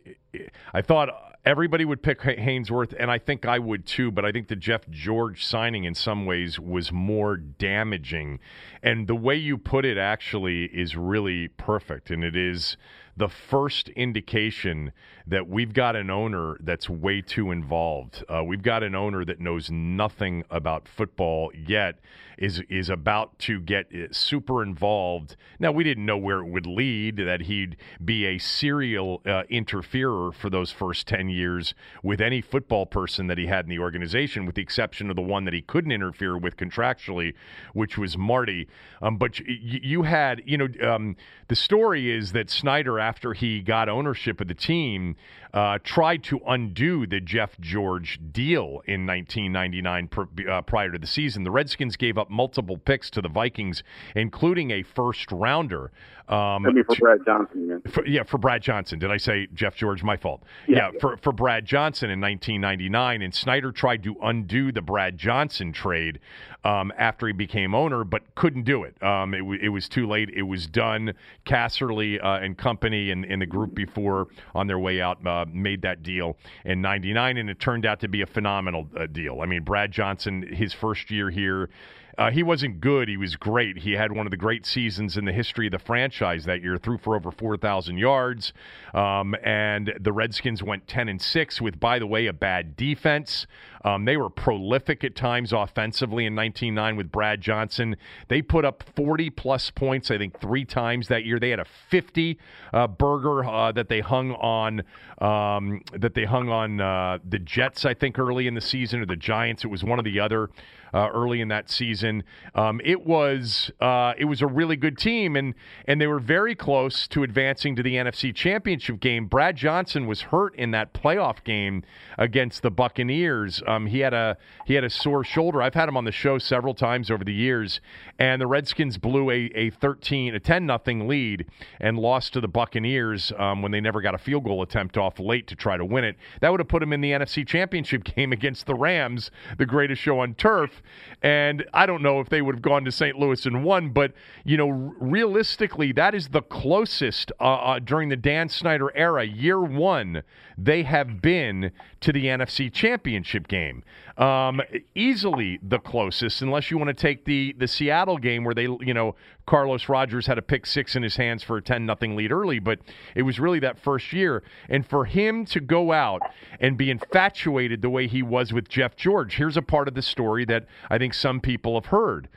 I thought everybody would pick Haynesworth, and I think I would too. But I think the Jeff George signing, in some ways, was more damaging. And the way you put it actually is really perfect, and it is the first indication that we've got an owner that's way too involved. Uh, we've got an owner that knows nothing about football yet is is about to get uh, super involved. Now we didn't know where it would lead that he'd be a serial uh, interferer for those first 10 years with any football person that he had in the organization with the exception of the one that he couldn't interfere with contractually which was Marty. Um, but y- you had, you know, um, the story is that Snyder after he got ownership of the team uh, tried to undo the Jeff George deal in 1999 pr- uh, prior to the season. The Redskins gave up multiple picks to the Vikings, including a first rounder. Um, I mean, for Brad Johnson. For, yeah, for Brad Johnson. Did I say Jeff George? My fault. Yeah, yeah, yeah, For, for Brad Johnson in 1999. And Snyder tried to undo the Brad Johnson trade um, after he became owner, but couldn't do it. Um, it, w- it, was too late. It was done. Casserly uh, and company and, and, the group before on their way out uh, made that deal in 99, and it turned out to be a phenomenal uh, deal. I mean, Brad Johnson, his first year here, uh, he wasn't good. He was great. He had one of the great seasons in the history of the franchise that year. Threw for over four thousand yards, um, and the Redskins went ten and six with, by the way, a bad defense. Um, they were prolific at times offensively in 19-9 with Brad Johnson. They put up 40 plus points, I think, three times that year. They had a 50 uh, burger uh, that they hung on um, that they hung on uh, the Jets, I think, early in the season, or the Giants. It was one of the other uh, early in that season. Um, it was uh, it was a really good team, and and they were very close to advancing to the NFC Championship game. Brad Johnson was hurt in that playoff game against the Buccaneers. Um, he had a he had a sore shoulder. I've had him on the show several times over the years, and the Redskins blew a, a 13 a 10 nothing lead and lost to the Buccaneers um, when they never got a field goal attempt off late to try to win it. That would have put him in the NFC Championship game against the Rams, the greatest show on turf. And I don't know if they would have gone to St. Louis and won, but you know, realistically, that is the closest uh, uh, during the Dan Snyder era, year one, they have been to the NFC Championship game. Um, easily the closest, unless you want to take the the Seattle game where they, you know, Carlos Rogers had a pick six in his hands for a ten nothing lead early, but it was really that first year. And for him to go out and be infatuated the way he was with Jeff George, here's a part of the story that I think some people have heard.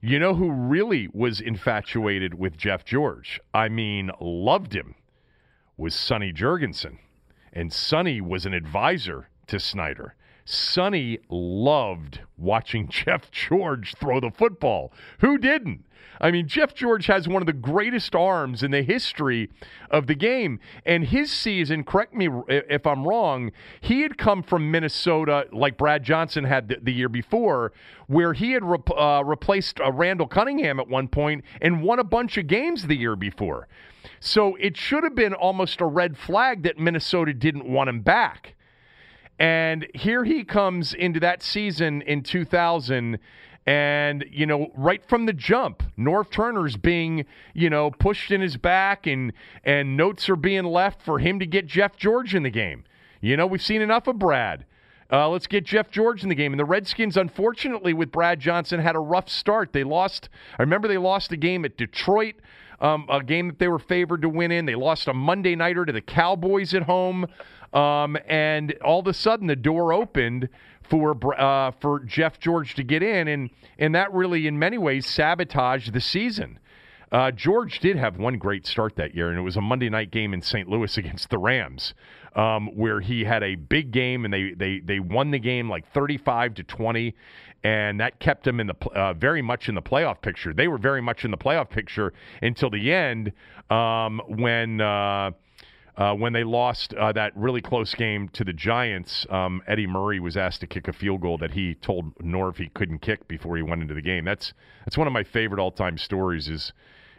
You know who really was infatuated with Jeff George? I mean, loved him. Was Sonny Jurgensen. And Sonny was an advisor to Snyder. Sonny loved watching Jeff George throw the football. Who didn't? I mean, Jeff George has one of the greatest arms in the history of the game. And his season, correct me if I'm wrong, he had come from Minnesota, like Brad Johnson had the, the year before, where he had uh, replaced uh, Randall Cunningham at one point and won a bunch of games the year before. So it should have been almost a red flag that Minnesota didn't want him back. And here he comes into that season in 2000 and, you know, right from the jump, Norv Turner's being, you know, pushed in his back and and notes are being left for him to get Jeff George in the game. You know, we've seen enough of Brad. Uh, let's get Jeff George in the game. And the Redskins, unfortunately, with Brad Johnson, had a rough start. They lost. I remember they lost a game at Detroit, um, a game that they were favored to win in. They lost a Monday nighter to the Cowboys at home. Um, and all of a sudden, the door opened for uh, for Jeff George to get in, and and that really, in many ways, sabotaged the season. Uh, George did have one great start that year, and it was a Monday night game in St. Louis against the Rams, um, where he had a big game, and they they they won the game like thirty-five to twenty, and that kept him in the uh, very much in the playoff picture. They were very much in the playoff picture until the end, um, when. Uh, uh, when they lost uh, that really close game to the Giants, um, Eddie Murray was asked to kick a field goal that he told Norv he couldn't kick before he went into the game. That's that's one of my favorite all time stories. Is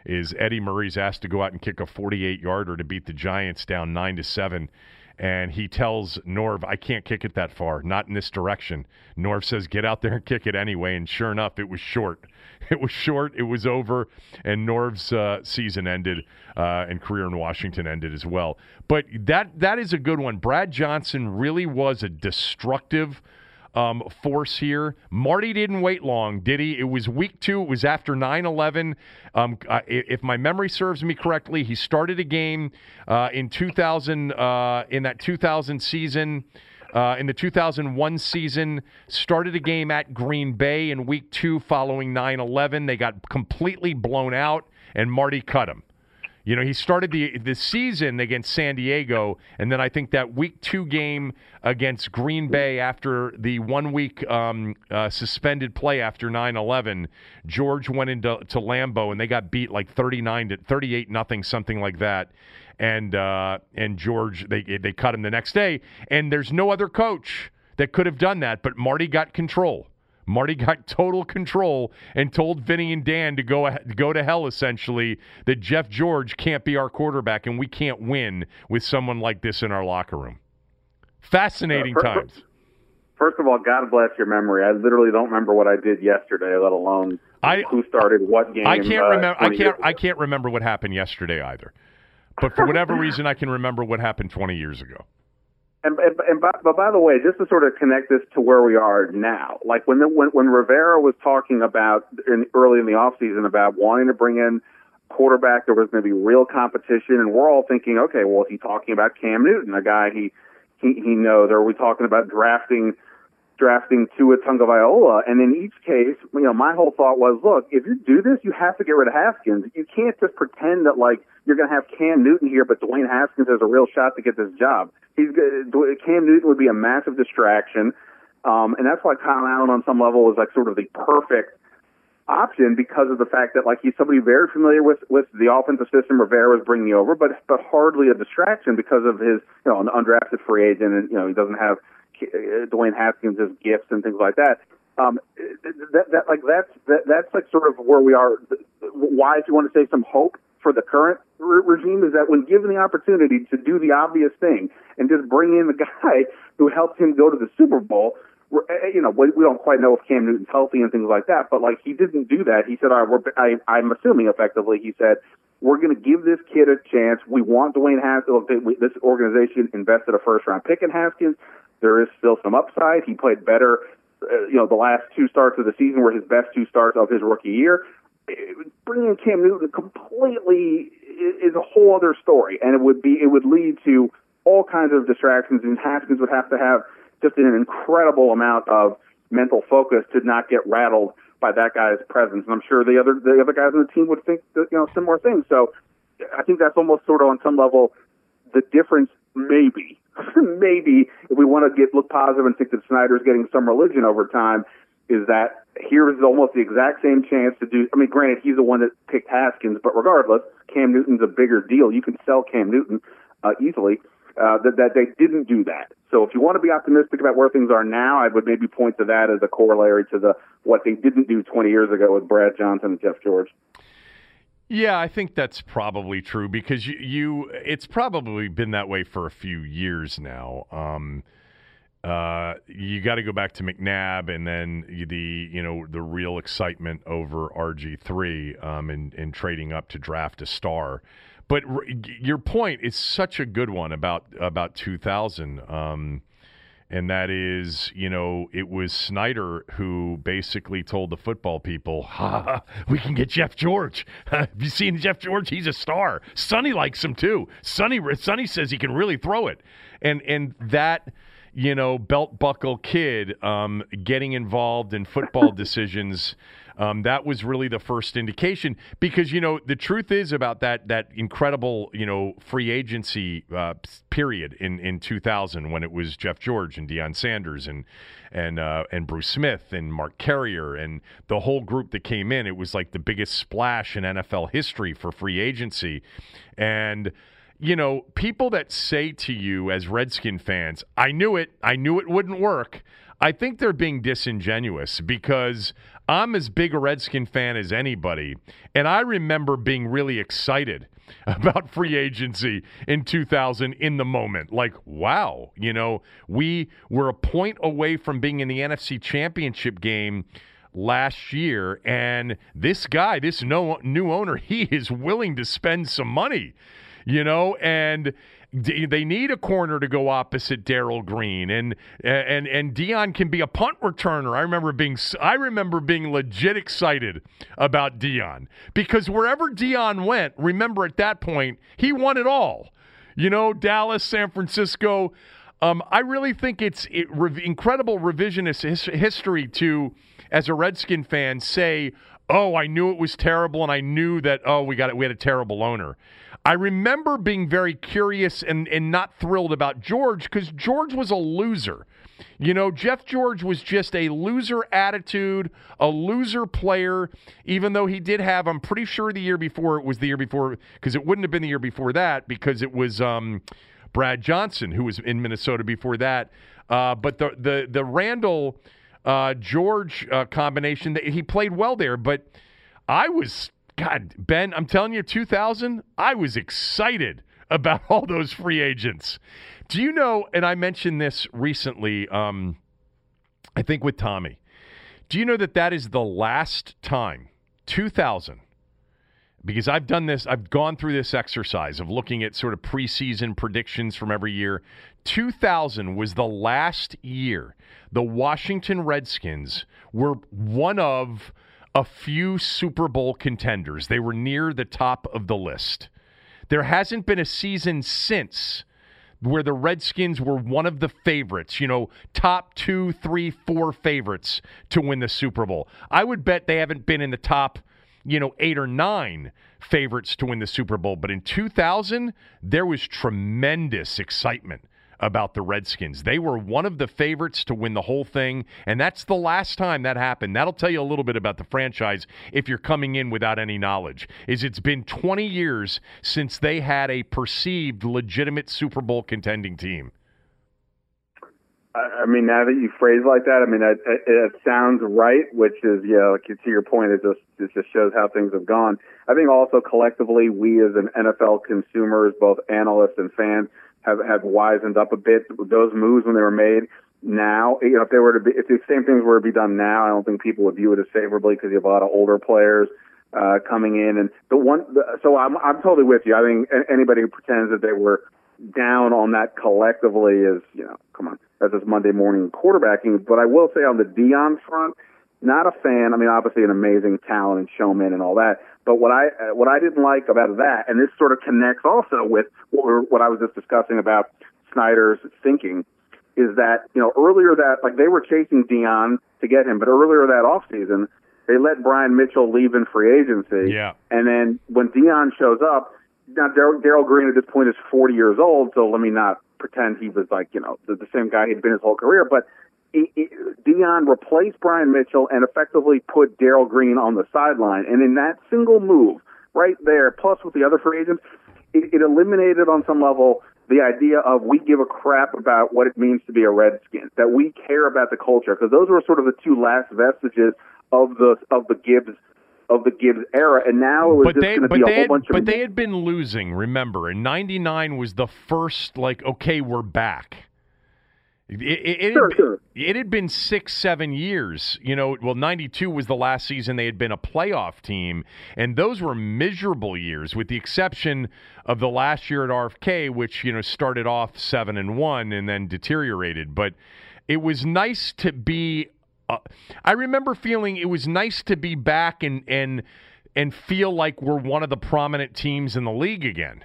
is Eddie Murray's asked to go out and kick a 48 yarder to beat the Giants down nine to seven, and he tells Norv, "I can't kick it that far, not in this direction." Norv says, "Get out there and kick it anyway," and sure enough, it was short. It was short. It was over, and Norv's uh, season ended, uh, and career in Washington ended as well. But that that is a good one. Brad Johnson really was a destructive. Um, force here. Marty didn't wait long, did he? It was week two. It was after 9 11. Um, uh, if my memory serves me correctly, he started a game uh, in 2000, uh, in that 2000 season uh, in the 2001 season, started a game at Green Bay in week two following 9 11. They got completely blown out, and Marty cut him. You know, he started the the season against San Diego, and then I think that week two game against Green Bay after the one week um, uh, suspended play after 9-11, George went into to Lambeau and they got beat like 39 to 38 nothing, something like that and uh, and George they they cut him the next day. And there's no other coach that could have done that, but Marty got control. Marty got total control and told Vinny and Dan to go go to hell essentially that Jeff George can't be our quarterback and we can't win with someone like this in our locker room. Fascinating uh, times. First of all, God bless your memory. I literally don't remember what I did yesterday, let alone I, who started what game. I can't uh, remember. I can't. I can't remember what happened yesterday either. But for whatever reason, I can remember what happened 20 years ago. And, and, and by, but by the way, just to sort of connect this to where we are now, like when the, when, when Rivera was talking about in, early in the offseason about wanting to bring in quarterback, there was going to be real competition, and we're all thinking, okay, well, is he talking about Cam Newton, a guy he he, he knows, or are we talking about drafting drafting Tua Tagovailoa. And in each case, you know, my whole thought was, look, if you do this, you have to get rid of Haskins. You can't just pretend that like you're going to have Cam Newton here, but Dwayne Haskins has a real shot to get this job. He's Cam Newton would be a massive distraction, um, and that's why Kyle Allen on some level is like sort of the perfect option because of the fact that like he's somebody very familiar with with the offensive system Rivera was bringing over, but but hardly a distraction because of his you know an undrafted free agent and you know he doesn't have Dwayne Haskins' as gifts and things like that. Um, that, that like that's that, that's like sort of where we are. Why, if you want to say some hope for the current re- regime, is that when given the opportunity to do the obvious thing and just bring in the guy who helped him go to the Super Bowl, we're, eh, you know, we, we don't quite know if Cam Newton's healthy and things like that. But like he didn't do that. He said, "All right, we're, I, I'm assuming effectively." He said, "We're going to give this kid a chance. We want Dwayne Haskins. This organization invested a first round pick in Haskins. There is still some upside. He played better, uh, you know, the last two starts of the season were his best two starts of his rookie year. Bringing Cam Newton completely is a whole other story, and it would be it would lead to all kinds of distractions, and Haskins would have to have just an incredible amount of mental focus to not get rattled by that guy's presence. And I'm sure the other the other guys on the team would think that, you know similar things. So I think that's almost sort of on some level the difference maybe maybe if we want to get look positive and think that Snyder's getting some religion over time, is that here is almost the exact same chance to do. I mean, granted, he's the one that picked Haskins, but regardless, Cam Newton's a bigger deal. You can sell Cam Newton uh, easily. Uh, that, that they didn't do that. So if you want to be optimistic about where things are now, I would maybe point to that as a corollary to the what they didn't do 20 years ago with Brad Johnson and Jeff George. Yeah, I think that's probably true because you, you it's probably been that way for a few years now. Um, uh, you got to go back to McNabb and then the you know the real excitement over RG three um, and, and trading up to draft a star. But r- your point is such a good one about about 2000. Um, and that is, you know, it was Snyder who basically told the football people, ha, we can get Jeff George. Have you seen Jeff George? He's a star. Sonny likes him too. Sonny, Sonny says he can really throw it. And, and that, you know, belt buckle kid um, getting involved in football decisions um, that was really the first indication because you know the truth is about that that incredible you know free agency uh, period in in 2000 when it was Jeff George and Deion Sanders and and uh, and Bruce Smith and Mark Carrier and the whole group that came in. It was like the biggest splash in NFL history for free agency, and you know, people that say to you as Redskin fans, I knew it, I knew it wouldn't work. I think they're being disingenuous because I'm as big a Redskin fan as anybody. And I remember being really excited about free agency in 2000 in the moment. Like, wow, you know, we were a point away from being in the NFC Championship game last year. And this guy, this no, new owner, he is willing to spend some money you know, and they need a corner to go opposite Darrell Green, and and and Deion can be a punt returner. I remember being I remember being legit excited about Deion because wherever Deion went, remember at that point he won it all. You know, Dallas, San Francisco. Um, I really think it's it, re- incredible revisionist his, history to, as a Redskin fan, say, "Oh, I knew it was terrible, and I knew that. Oh, we got it. We had a terrible owner." I remember being very curious and, and not thrilled about George because George was a loser. You know, Jeff George was just a loser attitude, a loser player, even though he did have, I'm pretty sure the year before, it was the year before, because it wouldn't have been the year before that, because it was um, Brad Johnson, who was in Minnesota before that. Uh, but the, the, the Randall uh, George uh, combination, he played well there, but I was God, Ben, I'm telling you, 2000, I was excited about all those free agents. Do you know, and I mentioned this recently, um, I think with Tommy, do you know that that is the last time, 2000, because I've done this, I've gone through this exercise of looking at sort of preseason predictions from every year. 2000 was the last year the Washington Redskins were one of a few Super Bowl contenders. They were near the top of the list. There hasn't been a season since where the Redskins were one of the favorites, you know, top two, three, four favorites to win the Super Bowl. I would bet they haven't been in the top, you know, eight or nine favorites to win the Super Bowl. But in 2000, there was tremendous excitement about the Redskins. They were one of the favorites to win the whole thing, and that's the last time that happened. That'll tell you a little bit about the franchise if you're coming in without any knowledge. Is it's been 20 years since they had a perceived legitimate Super Bowl contending team. I mean, now that you phrase like that, I mean, it, it, sounds right, which is, you know, to your point, it just it just shows how things have gone. I think also collectively, we as an NFL consumers, both analysts and fans, have have wisened up a bit. Those moves when they were made. Now, you know, if they were to be, if the same things were to be done now, I don't think people would view it as favorably because you have a lot of older players uh, coming in. And the one, the, so I'm I'm totally with you. I think anybody who pretends that they were down on that collectively is, you know, come on, that's just Monday morning quarterbacking. But I will say on the Deion front, not a fan. I mean, obviously an amazing talent and showman and all that. But what I uh, what I didn't like about that, and this sort of connects also with what, what I was just discussing about Snyder's thinking, is that you know earlier that like they were chasing Deion to get him, but earlier that off season they let Brian Mitchell leave in free agency. Yeah. And then when Deion shows up, now Darrell Green at this point is 40 years old, so let me not pretend he was like you know the, the same guy he'd been his whole career, but Deion replaced Brian Mitchell and effectively put Darrell Green on the sideline. And in that single move, right there, plus with the other free agents, it, it eliminated on some level the idea of we give a crap about what it means to be a Redskin, that we care about the culture, because those were sort of the two last vestiges of the of the Gibbs of the Gibbs era, and now it was but just going to be a whole had, bunch of. But they had been losing. Remember, in '99 was the first like, okay, we're back. It, it, it, sure, had, sure. it had been six, seven years. You know, well, 92 was the last season they had been a playoff team, and those were miserable years, with the exception of the last year at RFK, which, you know, started off seven and one and then deteriorated. But it was nice to be. Uh, I remember feeling it was nice to be back and, and, and feel like we're one of the prominent teams in the league again.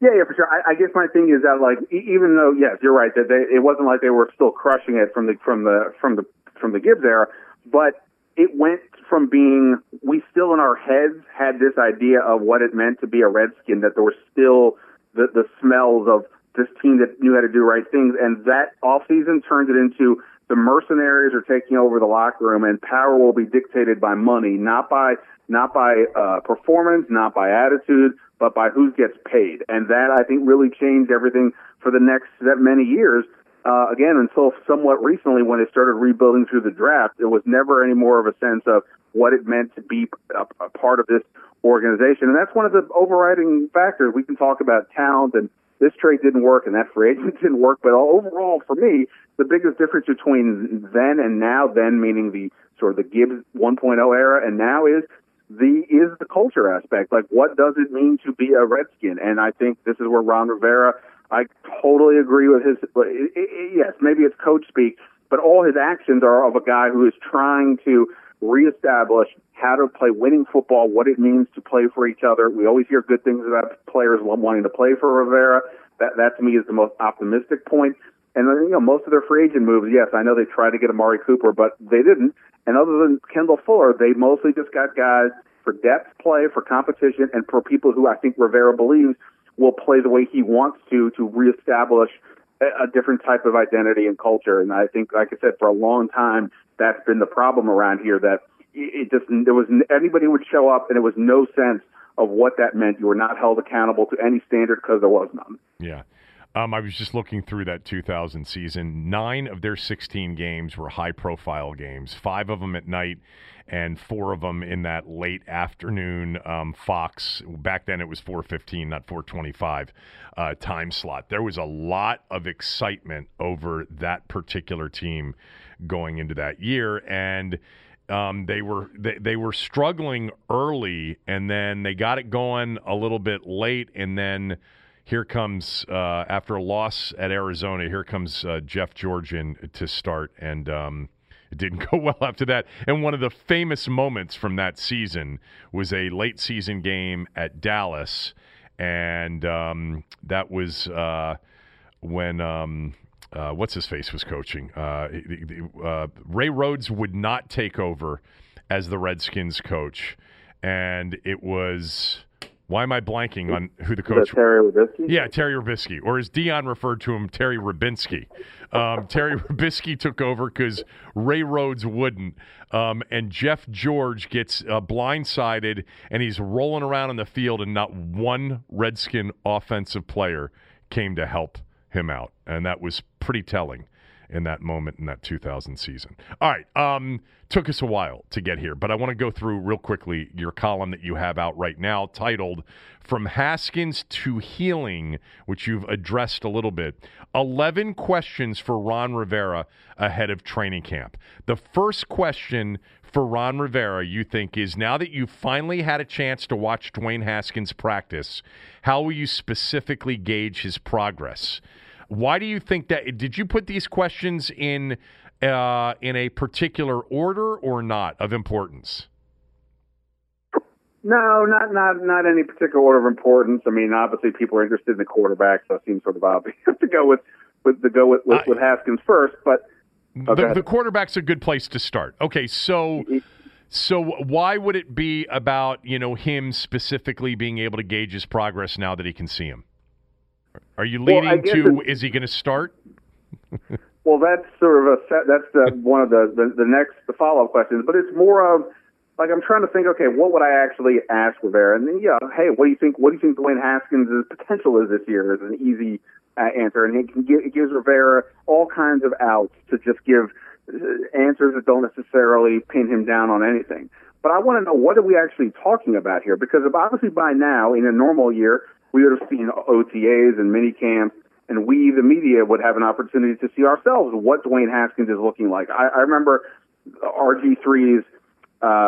Yeah, yeah, for sure. I, I guess my thing is that like even though yes, you're right that they, it wasn't like they were still crushing it from the from the from the from the Gibbs era, but it went from being we still in our heads had this idea of what it meant to be a Redskin that there were still the the smells of this team that knew how to do right things, and that off season turns it into the mercenaries are taking over the locker room, and power will be dictated by money, not by not by uh, performance, not by attitude, but by who gets paid. And that I think really changed everything for the next that many years. Uh, again, until somewhat recently, when they started rebuilding through the draft, it was never any more of a sense of what it meant to be a, a part of this organization. And that's one of the overriding factors. We can talk about talent and this trade didn't work and that free agent didn't work. But overall, for me, the biggest difference between then and now, then meaning the sort of the Gibbs 1.0 era, and now is the is the culture aspect. Like, what does it mean to be a Redskin? And I think this is where Ron Rivera. I totally agree with his. It, it, yes, maybe it's coach speak, but all his actions are of a guy who is trying to reestablish how to play winning football, what it means to play for each other. We always hear good things about players wanting to play for Rivera. That that to me is the most optimistic point. And you know, most of their free agent moves, yes, I know they tried to get Amari Cooper, but they didn't. And other than Kendall Fuller, they mostly just got guys for depth play, for competition, and for people who I think Rivera believes will play the way he wants to to reestablish a, different type of identity and culture. And I think, like I said, for a long time, that's been the problem around here. That it just there was anybody would show up, and it was no sense of what that meant. You were not held accountable to any standard because there was none. Yeah. Um, I was just looking through that 2000 season. Nine of their 16 games were high profile games, five of them at night, and four of them in that late afternoon um, Fox. Back then it was 415, not 425 uh, time slot. There was a lot of excitement over that particular team going into that year. And um, they were they, they were struggling early, and then they got it going a little bit late, and then here comes uh, after a loss at Arizona. Here comes uh, Jeff Georgian to start, and um, it didn't go well after that. And one of the famous moments from that season was a late season game at Dallas, and um, that was uh, when. Um, uh, what's his face was coaching. Uh, uh, Ray Rhodes would not take over as the Redskins coach, and it was. Why am I blanking on who the coach? Terry. Yeah, Terry Robiskie, or as Deion referred to him, Terry Rabinski. Um, Terry Robiskie took over because Ray Rhodes wouldn't, um, and Jeff George gets uh, blindsided, and he's rolling around in the field, and not one Redskin offensive player came to help him out, and that was pretty telling in that moment in that 2000 season. All right, um, took us a while to get here, but I want to go through real quickly your column that you have out right now, titled "From Haskins to Healing," which you've addressed a little bit. Eleven questions for Ron Rivera ahead of training camp. The first question for Ron Rivera, you think, is now that you've finally had a chance to watch Dwayne Haskins practice, how will you specifically gauge his progress? Why do you think that? Did you put these questions in uh, in a particular order or not of importance? No, not not not any particular order of importance. I mean, obviously, people are interested in the quarterback, so it seems sort of obvious to go with with to go with, with, with Haskins first. But the, the quarterback's a good place to start. Okay, so so why would it be about you know him specifically being able to gauge his progress now that he can see him? Are you leading well, to is he going to start? well, that's sort of a set, that's the, one of the the, the next the follow up questions, but it's more of like I'm trying to think. Okay, what would I actually ask Rivera? And then yeah, hey, what do you think? What do you think Dwayne Haskins' potential is this year? Is an easy uh, answer, and can give, it gives Rivera all kinds of outs to just give uh, answers that don't necessarily pin him down on anything. But I want to know what are we actually talking about here? Because obviously by now, in a normal year, we would have seen OTAs and mini camps, and we, the media, would have an opportunity to see ourselves what Dwayne Haskins is looking like. I, I remember RG3's uh,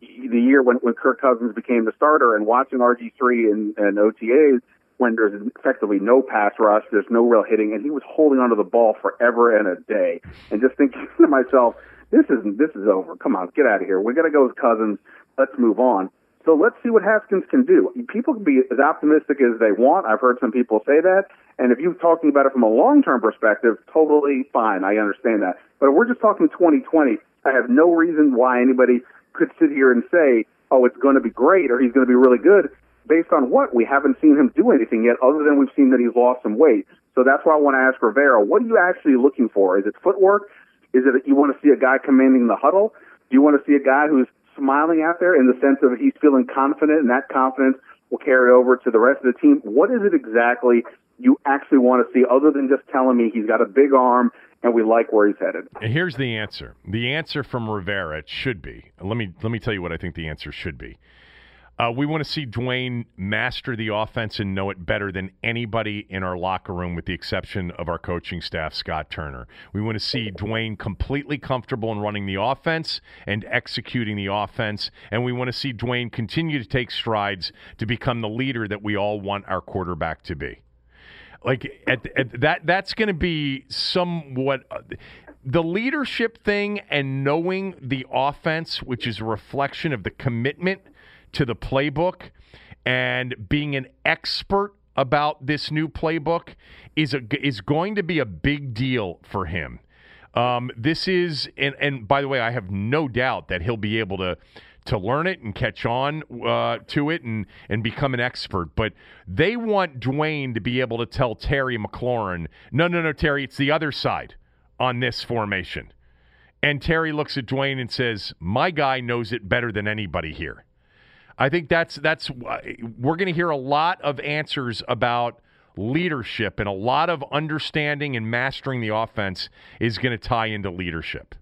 the year when, when Kirk Cousins became the starter and watching RG3 and, and OTAs when there's effectively no pass rush, there's no real hitting, and he was holding onto the ball forever and a day. And just thinking to myself, this isn't this is over. Come on, get out of here. We're gonna go with Cousins. Let's move on. So let's see what Haskins can do. People can be as optimistic as they want. I've heard some people say that. And if you're talking about it from a long term perspective, totally fine. I understand that. But if we're just talking 2020, I have no reason why anybody could sit here and say, oh, it's going to be great or he's going to be really good based on what? We haven't seen him do anything yet other than we've seen that he's lost some weight. So that's why I want to ask Rivera, what are you actually looking for? Is it footwork? Is it that you want to see a guy commanding the huddle? Do you want to see a guy who's smiling out there in the sense of he's feeling confident and that confidence will carry over to the rest of the team. What is it exactly you actually want to see other than just telling me he's got a big arm and we like where he's headed? Here's the answer. The answer from Rivera should be. Let me let me tell you what I think the answer should be. Uh, we want to see Dwayne master the offense and know it better than anybody in our locker room, with the exception of our coaching staff, Scott Turner. We want to see Dwayne completely comfortable in running the offense and executing the offense. And we want to see Dwayne continue to take strides to become the leader that we all want our quarterback to be. Like at, at that, that's going to be somewhat. Uh, the leadership thing and knowing the offense, which is a reflection of the commitment to the playbook and being an expert about this new playbook is a, is going to be a big deal for him. Um, this is, and, and by the way, I have no doubt that he'll be able to to learn it and catch on uh, to it and and become an expert. But they want Dwayne to be able to tell Terry McLaurin, no, no, no, Terry, it's the other side on this formation. And Terry looks at Dwayne and says, "My guy knows it better than anybody here." I think that's that's we're going to hear a lot of answers about leadership and a lot of understanding and mastering the offense is going to tie into leadership.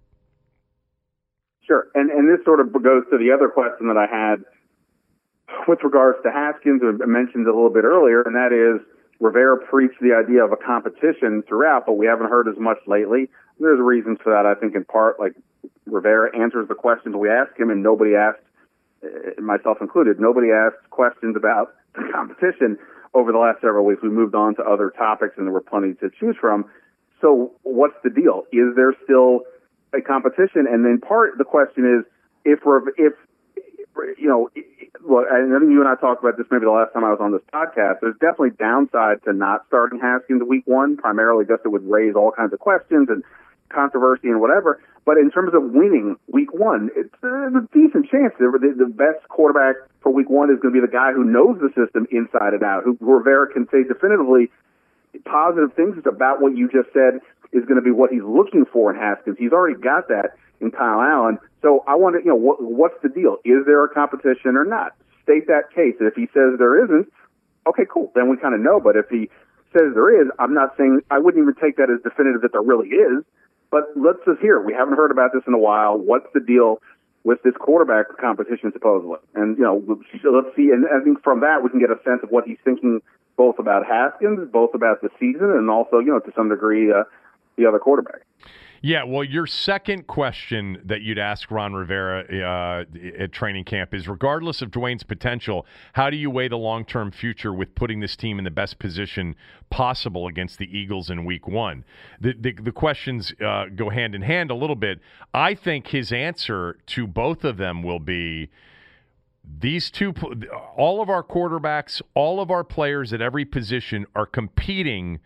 Sure, and and this sort of goes to the other question that I had with regards to Haskins. I mentioned a little bit earlier, and that is Rivera preached the idea of a competition throughout, but we haven't heard as much lately. There's reasons for that. I think in part, like Rivera answers the questions we ask him, and nobody asked Uh, myself included, nobody asked questions about the competition over the last several weeks. We moved on to other topics, and there were plenty to choose from. So, what's the deal? Is there still a competition? And then part the question is if if you know, look, I think you and I talked about this maybe the last time I was on this podcast. There's definitely downside to not starting Haskins week one, primarily just it would raise all kinds of questions and controversy and whatever. But in terms of winning week one, it's, a decent chance. The, best quarterback for week one is going to be the guy who knows the system inside and out, who Rivera can say definitively positive things about what you just said is going to be what he's looking for in Haskins. He's already got that in Kyle Allen. So I want to, you know, what, what's the deal? Is there a competition or not? State that case. If he says there isn't, okay, cool. Then we kind of know. But if he says there is, I'm not saying I wouldn't even take that as definitive that there really is. But let's just hear. We haven't heard about this in a while. What's the deal with this quarterback competition supposedly? And you know, let's see. And I think from that we can get a sense of what he's thinking, both about Haskins, both about the season, and also you know to some degree uh, the other quarterback. Yeah, well, your second question that you'd ask Ron Rivera uh, at training camp is regardless of Dwayne's potential, how do you weigh the long term future with putting this team in the best position possible against the Eagles in week one? The, the, the questions uh, go hand in hand a little bit. I think his answer to both of them will be these two all of our quarterbacks all of our players at every position are competing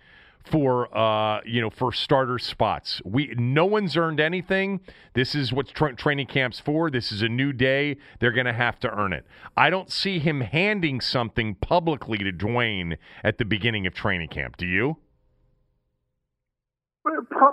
for uh, you know for starter spots. We no one's earned anything. This is what tra- training camps for. This is a new day. They're going to have to earn it. I don't see him handing something publicly to Dwayne at the beginning of training camp. Do you?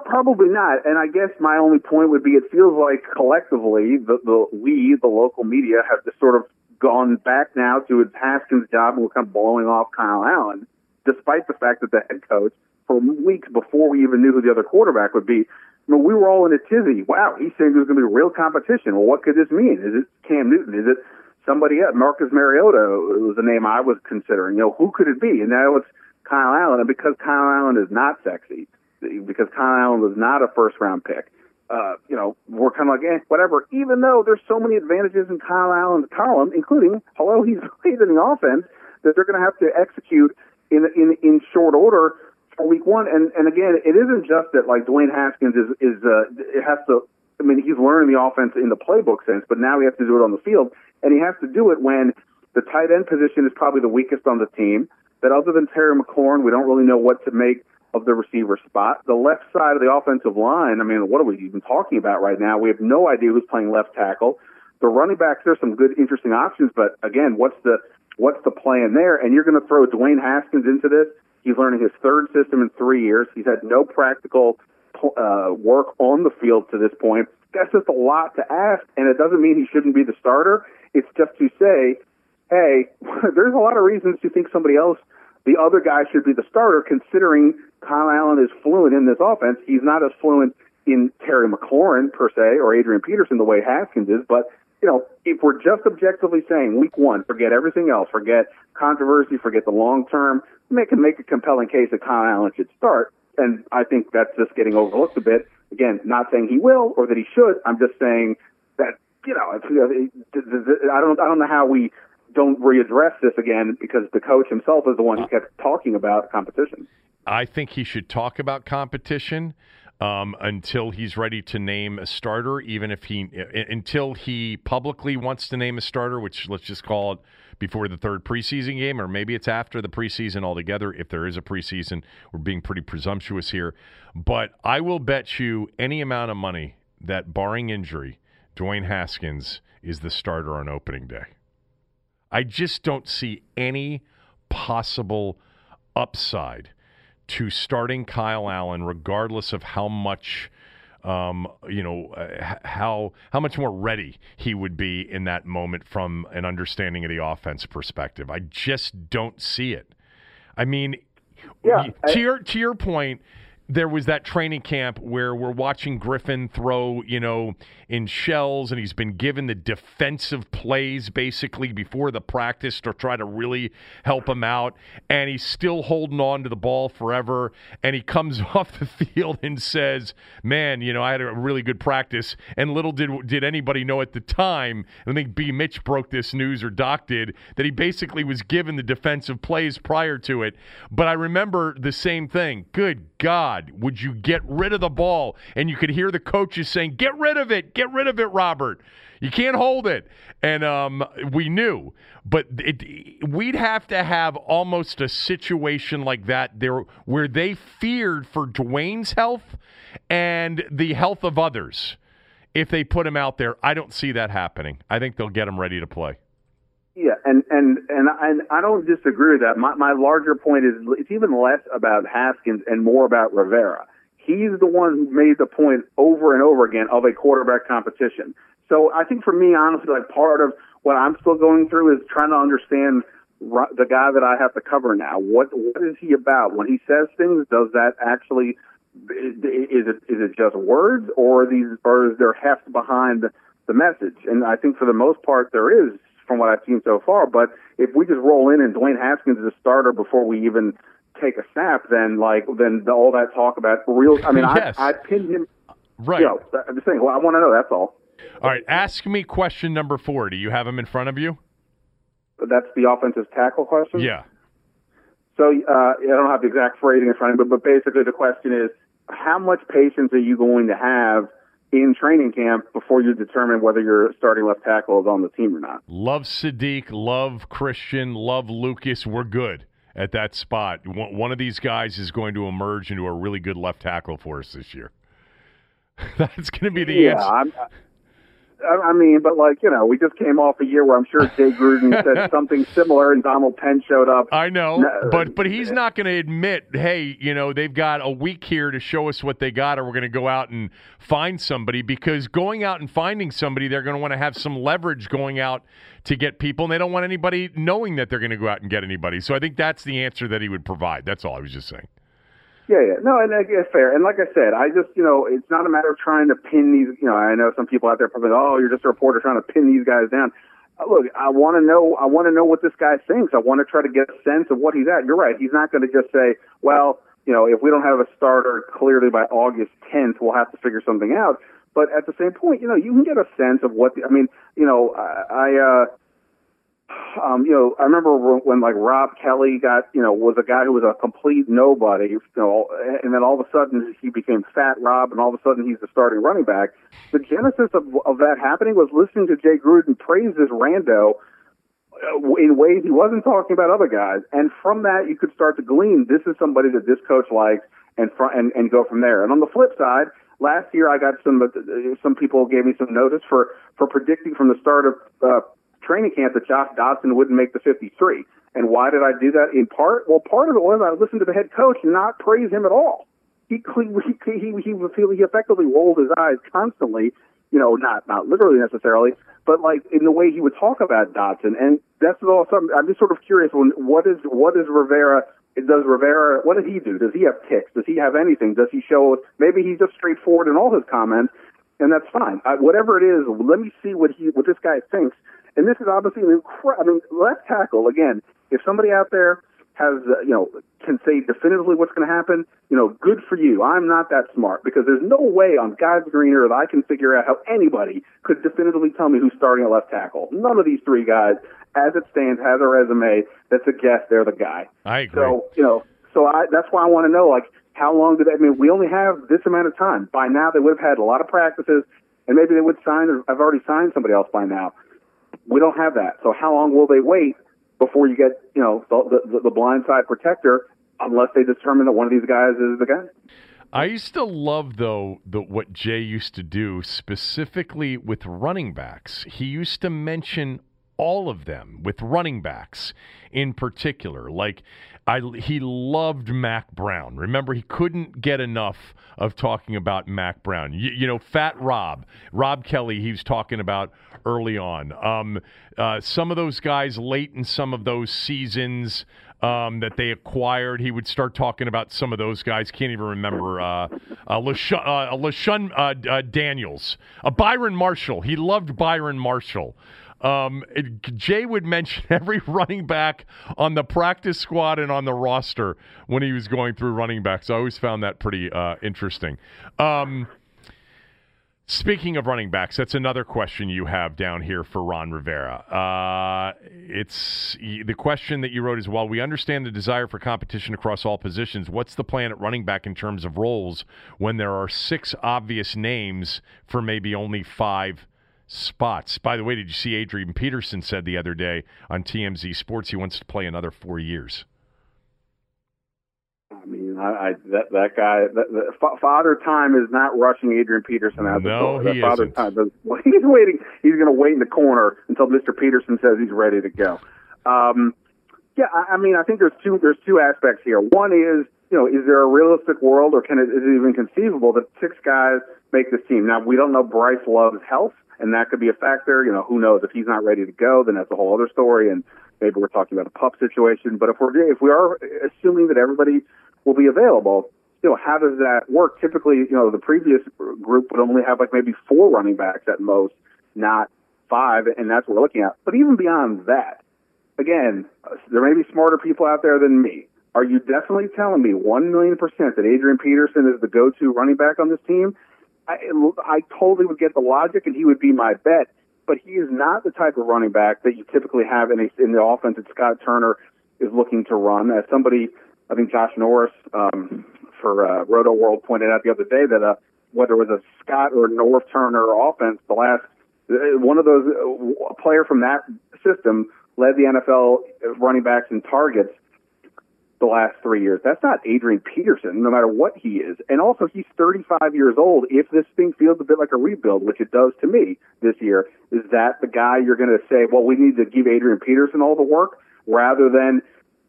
Probably not. And I guess my only point would be it feels like collectively the, the we, the local media, have just sort of gone back now to its Haskins job and we're kind of blowing off Kyle Allen, despite the fact that the head coach for weeks before we even knew who the other quarterback would be. I mean, we were all in a tizzy. Wow, he's saying there's going to be real competition. Well, what could this mean? Is it Cam Newton? Is it somebody else? Marcus Mariota was the name I was considering. You know, who could it be? And now it's Kyle Allen. And because Kyle Allen is not sexy, because Kyle Allen was not a first round pick, uh, you know, we're kind of like, eh, whatever. Even though there's so many advantages in Kyle Allen's column, including, hello, he's in the offense that they're going to have to execute in in in short order for week one. And and again, it isn't just that like Dwayne Haskins is is uh, it has to. I mean, he's learning the offense in the playbook sense, but now he has to do it on the field, and he has to do it when the tight end position is probably the weakest on the team. That other than Terry McLaurin, we don't really know what to make of the receiver spot. The left side of the offensive line, I mean, what are we even talking about right now? We have no idea who's playing left tackle. The running backs, there's some good, interesting options, but again, what's the what's the plan there? And you're going to throw Dwayne Haskins into this. He's learning his third system in three years. He's had no practical uh, work on the field to this point. That's just a lot to ask, and it doesn't mean he shouldn't be the starter. It's just to say, hey, there's a lot of reasons to think somebody else, the other guy, should be the starter, considering Kyle Allen is fluent in this offense. He's not as fluent in Terry McLaurin per se or Adrian Peterson the way Haskins is, but you know, if we're just objectively saying week one, forget everything else, forget controversy, forget the long term, make make a compelling case that Kyle Allen should start. And I think that's just getting overlooked a bit. Again, not saying he will or that he should. I'm just saying that you know, I don't I don't know how we don't readdress this again because the coach himself is the one who uh, kept talking about competition. I think he should talk about competition um, until he's ready to name a starter, even if he until he publicly wants to name a starter, which let's just call it before the third preseason game, or maybe it's after the preseason altogether. If there is a preseason, we're being pretty presumptuous here, but I will bet you any amount of money that, barring injury, Dwayne Haskins is the starter on opening day. I just don't see any possible upside to starting Kyle Allen, regardless of how much. Um, you know uh, how how much more ready he would be in that moment from an understanding of the offense perspective. I just don't see it. I mean, yeah, to I, your to your point, there was that training camp where we're watching Griffin throw, you know, in shells, and he's been given the defensive plays basically before the practice to try to really help him out. And he's still holding on to the ball forever. And he comes off the field and says, Man, you know, I had a really good practice. And little did did anybody know at the time, I think B. Mitch broke this news or Doc did, that he basically was given the defensive plays prior to it. But I remember the same thing. Good God, would you get rid of the ball? And you could hear the coaches saying, Get rid of it. Get rid of it, Robert. You can't hold it. And um, we knew, but it, we'd have to have almost a situation like that there where they feared for Dwayne's health and the health of others if they put him out there. I don't see that happening. I think they'll get him ready to play. Yeah, and and and and I don't disagree with that. My my larger point is it's even less about Haskins and more about Rivera. He's the one who made the point over and over again of a quarterback competition. So I think for me, honestly, like part of what I'm still going through is trying to understand the guy that I have to cover now. What what is he about when he says things? Does that actually is it is it just words or these or is there heft behind the message? And I think for the most part there is from what I've seen so far. But if we just roll in and Dwayne Haskins is a starter before we even take a snap, then like then the, all that talk about real. I mean, yes. I I pinned him. Right. You know, I'm just saying. Well, I want to know. That's all. All right. Ask me question number four. Do you have him in front of you? That's the offensive tackle question. Yeah. So uh, I don't have the exact phrasing in front of me, but, but basically the question is, how much patience are you going to have in training camp before you determine whether your starting left tackle is on the team or not? Love Saahdiq, love Christian, love Lucas. We're good at that spot. One of these guys is going to emerge into a really good left tackle for us this year. That's going to be the yeah, answer. I'm, I mean, but like you know, we just came off a year where I'm sure Jay Gruden said something similar, and Donald Penn showed up. I know, but but he's not going to admit, hey, you know, they've got a week here to show us what they got, or we're going to go out and find somebody. Because going out and finding somebody, they're going to want to have some leverage going out to get people, and they don't want anybody knowing that they're going to go out and get anybody. So I think that's the answer that he would provide. That's all I was just saying. Yeah, yeah, no, and it's fair. And like I said, I just, you know, it's not a matter of trying to pin these. You know, I know some people out there probably, oh, you're just a reporter trying to pin these guys down. Uh, look, I want to know. I want to know what this guy thinks. I want to try to get a sense of what he's at. You're right. He's not going to just say, well, you know, if we don't have a starter clearly by August 10th, we'll have to figure something out. But at the same point, you know, you can get a sense of what. The, I mean, you know, I, I uh, um, you know, I remember when like Rob Kelley got, you know, was a guy who was a complete nobody, you know, and then all of a sudden he became Fat Rob, and all of a sudden he's the starting running back. The genesis of, of that happening was listening to Jay Gruden praise this rando uh, in ways he wasn't talking about other guys, and from that you could start to glean this is somebody that this coach likes, and fr- and and go from there. And on the flip side, last year I got some uh, some people gave me some notice for for predicting from the start of uh, training camp that Josh Doctson wouldn't make the 53. And why did I do that? In part, well, part of it was I listened to the head coach not praise him at all. He he he he, he, effectively rolled his eyes constantly you know, not not literally necessarily, but like in the way he would talk about Doctson. And that's all something I'm just sort of curious when what is what is Rivera does Rivera what does he do? Does he have ticks? Does he have anything? Does he show maybe he's just straightforward in all his comments and that's fine. I, whatever it is, let me see what he what this guy thinks. And this is obviously an incredible. I mean, left tackle again. If somebody out there has uh, you know can say definitively what's going to happen, you know, good for you. I'm not that smart because there's no way on God's green earth I can figure out how anybody could definitively tell me who's starting at left tackle. None of these three guys, as it stands, has a resume that suggests they're the guy. I agree. So you know, so I that's why I want to know like how long did they, I mean we only have this amount of time. By now they would have had a lot of practices and maybe they would sign or I've already signed somebody else by now. We don't have that. So how long will they wait before you get, you know, the, the, the blind side protector unless they determine that one of these guys is the guy? I used to love though the what Jay used to do specifically with running backs. He used to mention all of them with running backs in particular. Like I, he loved Mack Brown. Remember, he couldn't get enough of talking about Mack Brown. You, you know, Fat Rob, Rob Kelley, he was talking about early on. Um, uh, some of those guys late in some of those seasons um, that they acquired, he would start talking about some of those guys. Can't even remember. Uh, uh, LeShun, uh, LeShun uh, uh, Daniels, uh, Byron Marshall. He loved Byron Marshall. Um, it, Jay would mention every running back on the practice squad and on the roster when he was going through running backs. I always found that pretty uh, interesting. Um, speaking of running backs, that's another question you have down here for Ron Rivera. Uh, it's the question that you wrote is: While we understand the desire for competition across all positions, what's the plan at running back in terms of roles when there are six obvious names for maybe only five? Spots. By the way, did you see Adrian Peterson said the other day on TMZ Sports he wants to play another four years? I mean, I, I that that guy, that, the, Father Time is not rushing Adrian Peterson out no, the door. he Father isn't. Time, well, he's waiting. He's going to wait in the corner until Mr. Peterson says he's ready to go. Um, yeah, I, I mean, I think there's two there's two aspects here. One is, you know, is there a realistic world, or can it is it even conceivable that six guys make this team? Now, we don't know Bryce Love's health and that could be a factor. You know, who knows if he's not ready to go, then that's a whole other story, and maybe we're talking about a pup situation. But if we're if we are assuming that everybody will be available, you know, how does that work? Typically, you know, the previous group would only have like maybe four running backs at most, not five, and that's what we're looking at. But even beyond that, again, there may be smarter people out there than me. Are you definitely telling me one million percent that Adrian Peterson is the go-to running back on this team? I, I totally would get the logic, and he would be my bet. But he is not the type of running back that you typically have in, a, in the offense that Scott Turner is looking to run. As somebody, I think Josh Norris um, for uh, Rotoworld pointed out the other day that uh, whether it was a Scott or Norv Turner offense, the last uh, one of those uh, a player from that system led the NFL running backs in targets the last three years. That's not Adrian Peterson, no matter what he is. And also, he's 35 years old. If this thing feels a bit like a rebuild, which it does to me this year, is that the guy you're going to say, well, we need to give Adrian Peterson all the work rather than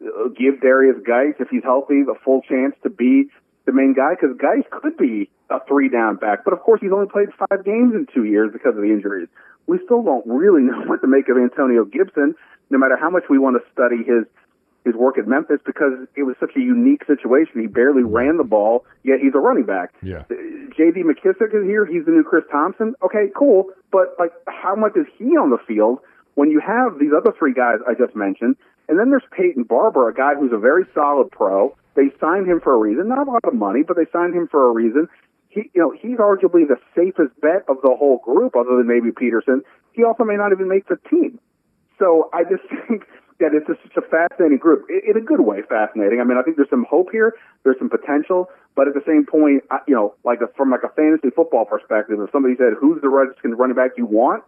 uh, give Derrius Guice, if he's healthy, the full chance to be the main guy? Because Guice could be a three down back, but of course, he's only played five games in two years because of the injuries. We still don't really know what to make of Antonio Gibson, no matter how much we want to study his his work at Memphis because it was such a unique situation. He barely ran the ball, yet he's a running back. Yeah. Uh, J.D. McKissick is here. He's the new Chris Thompson. Okay, cool. But like, how much is he on the field when you have these other three guys I just mentioned? And then there's Peyton Barber, a guy who's a very solid pro. They signed him for a reason, not a lot of money, but they signed him for a reason. He, you know, he's arguably the safest bet of the whole group, other than maybe Peterson. He also may not even make the team. So I just think that it's just such a fascinating group in a good way. Fascinating. I mean, I think there's some hope here. There's some potential, but at the same point, I, you know, like a, from like a fantasy football perspective, if somebody said, "Who's the Redskins running back you want?"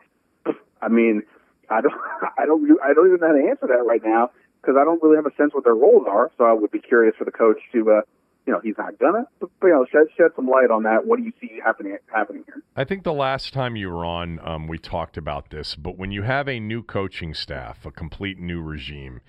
I mean, I don't, I don't, I don't even know how to answer that right now because I don't really have a sense what their roles are. So I would be curious for the coach to uh, you know he's not gonna. But, you know, shed shed some light on that. What do you see happening happening here? I think the last time you were on, um, we talked about this. But when you have a new coaching staff, a complete new regime,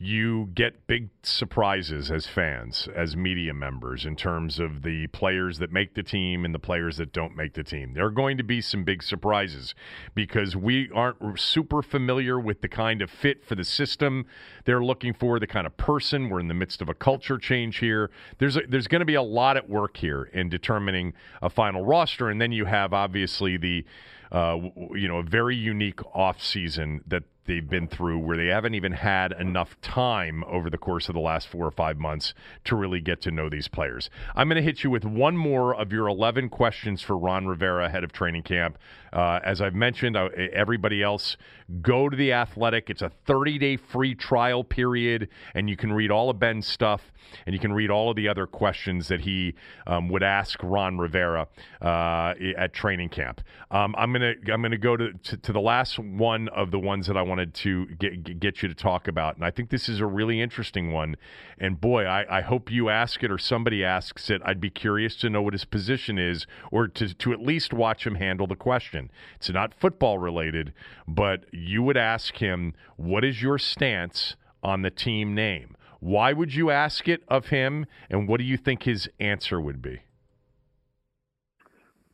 you get big surprises as fans, as media members, in terms of the players that make the team and the players that don't make the team. There are going to be some big surprises because we aren't super familiar with the kind of fit for the system they're looking for, the kind of person. We're in the midst of a culture change here. There's a, there's going to be a lot at work here in determining a final roster, and then you have obviously the uh, you know a very unique off season that they've been through where they haven't even had enough time over the course of the last four or five months to really get to know these players. I'm going to hit you with one more of your 11 questions for Ron Rivera ahead of training camp. Uh, as I've mentioned, uh, everybody else, go to the Athletic. It's a 30 day free trial period, and you can read all of Ben's stuff and you can read all of the other questions that he um, would ask Ron Rivera uh, at training camp. Um, I'm gonna I'm gonna go to, to, to the last one of the ones that I wanted to get get you to talk about, and I think this is a really interesting one. And boy, I, I hope you ask it or somebody asks it. I'd be curious to know what his position is, or to to at least watch him handle the question. It's not football related, but you would ask him, "What is your stance on the team name?" Why would you ask it of him, and what do you think his answer would be?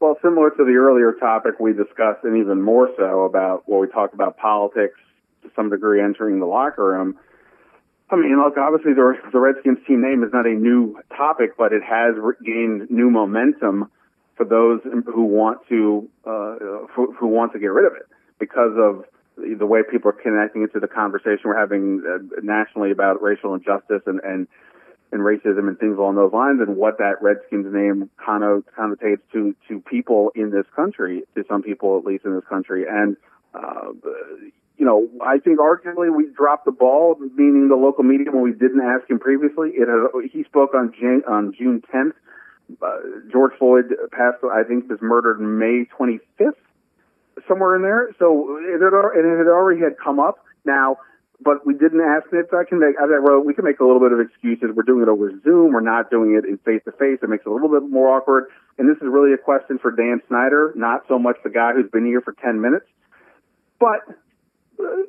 Well, similar to the earlier topic we discussed, and even more so about what we talked about politics to some degree entering the locker room. I mean, look, obviously the, the Redskins team name is not a new topic, but it has gained new momentum for those who want to uh, who, who want to get rid of it because of the way people are connecting it to the conversation we're having uh, nationally about racial injustice and, and and racism and things along those lines, and what that Redskins name connotates to to people in this country, to some people at least in this country, and uh, you know, I think arguably we dropped the ball, meaning the local media when we didn't ask him previously. It had, he spoke on June, on June 10th. Uh, George Floyd passed, I think, was murdered May 25th somewhere in there. So it had, it had already had come up. Now, but we didn't ask it. So I can make, I wrote, we can make a little bit of excuses. We're doing it over Zoom. We're not doing it in face to face. It makes it a little bit more awkward. And this is really a question for Dan Snyder, not so much the guy who's been here for 10 minutes. But,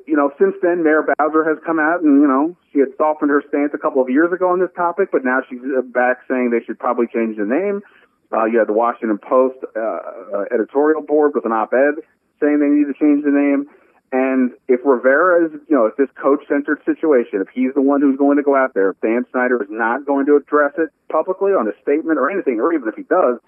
you know, since then, Mayor Bowser has come out and, you know, she had softened her stance a couple of years ago on this topic, but now she's back saying they should probably change the name. Uh, you had the Washington Post uh, uh, editorial board with an op-ed saying they need to change the name. And if Rivera is, you know, if this coach-centered situation, if he's the one who's going to go out there, if Dan Snyder is not going to address it publicly on a statement or anything, or even if he does,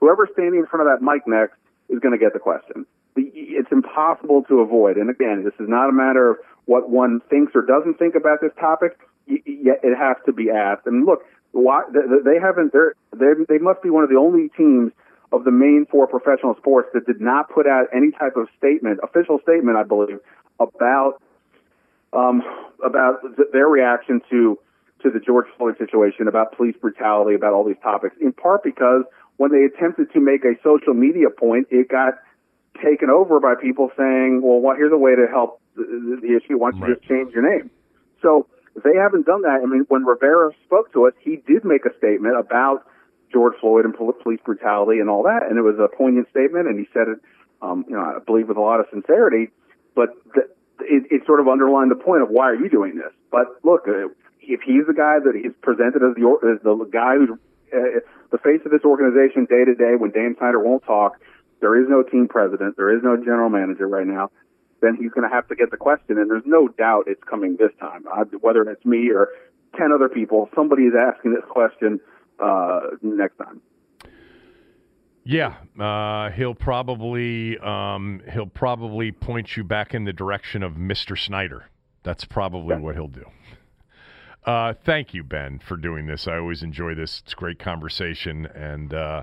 whoever's standing in front of that mic next is going to get the question. It's impossible to avoid. And again, this is not a matter of what one thinks or doesn't think about this topic. Yet it has to be asked. And look, why they haven't? They they must be one of the only teams of the main four professional sports that did not put out any type of statement, official statement, I believe, about um, about their reaction to to the George Floyd situation, about police brutality, about all these topics. In part because when they attempted to make a social media point, it got taken over by people saying, "Well, what, here's a way to help the, the issue. Why don't you right. just change your name?" So they haven't done that. I mean, when Rivera spoke to us, he did make a statement about George Floyd and police brutality and all that. And it was a poignant statement, and he said it, um, you know, I believe with a lot of sincerity. But the, it, it sort of underlined the point of why are you doing this? But look, uh, if he's the guy that he's presented as the as the guy who's uh, the face of this organization day to day, when Dan Snyder won't talk, there is no team president, there is no general manager right now. Then he's going to have to get the question, and there's no doubt it's coming this time. Uh, whether it's me or ten other people, somebody is asking this question uh, next time. Yeah, uh, he'll probably um, he'll probably point you back in the direction of Mr. Snyder. That's probably yeah. what he'll do. Uh, thank you, Ben, for doing this. I always enjoy this. It's great conversation, and uh,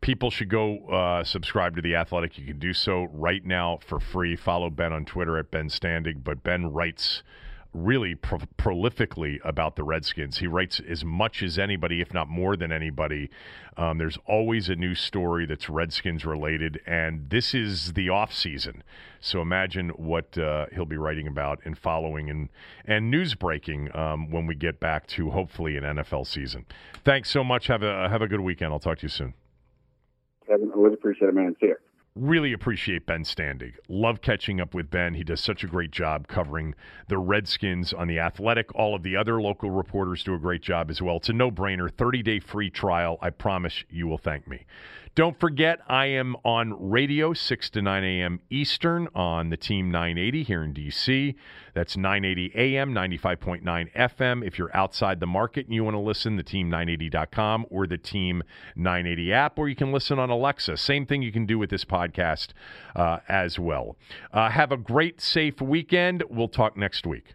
people should go uh, subscribe to the Athletic. You can do so right now for free. Follow Ben on Twitter at Ben Standig. But Ben writes really pro- prolifically about the Redskins. He writes as much as anybody, if not more than anybody. Um, there's always a new story that's Redskins related, and this is the off season. So imagine what uh, he'll be writing about and following and and news breaking um, when we get back to hopefully an NFL season. Thanks so much. Have a have a good weekend. I'll talk to you soon. Kevin, always appreciate it, man. See you. Really appreciate Ben Standig. Love catching up with Ben. He does such a great job covering the Redskins on the Athletic. All of the other local reporters do a great job as well. It's a no brainer. 30 day free trial. I promise you will thank me. Don't forget, I am on radio 6 to 9 a.m. Eastern on the Team 980 here in D.C. That's 980 a.m., 95.9 FM. If you're outside the market and you want to listen, the team980.com or the Team 980 app, or you can listen on Alexa. Same thing you can do with this podcast uh, as well. Uh, have a great, safe weekend. We'll talk next week.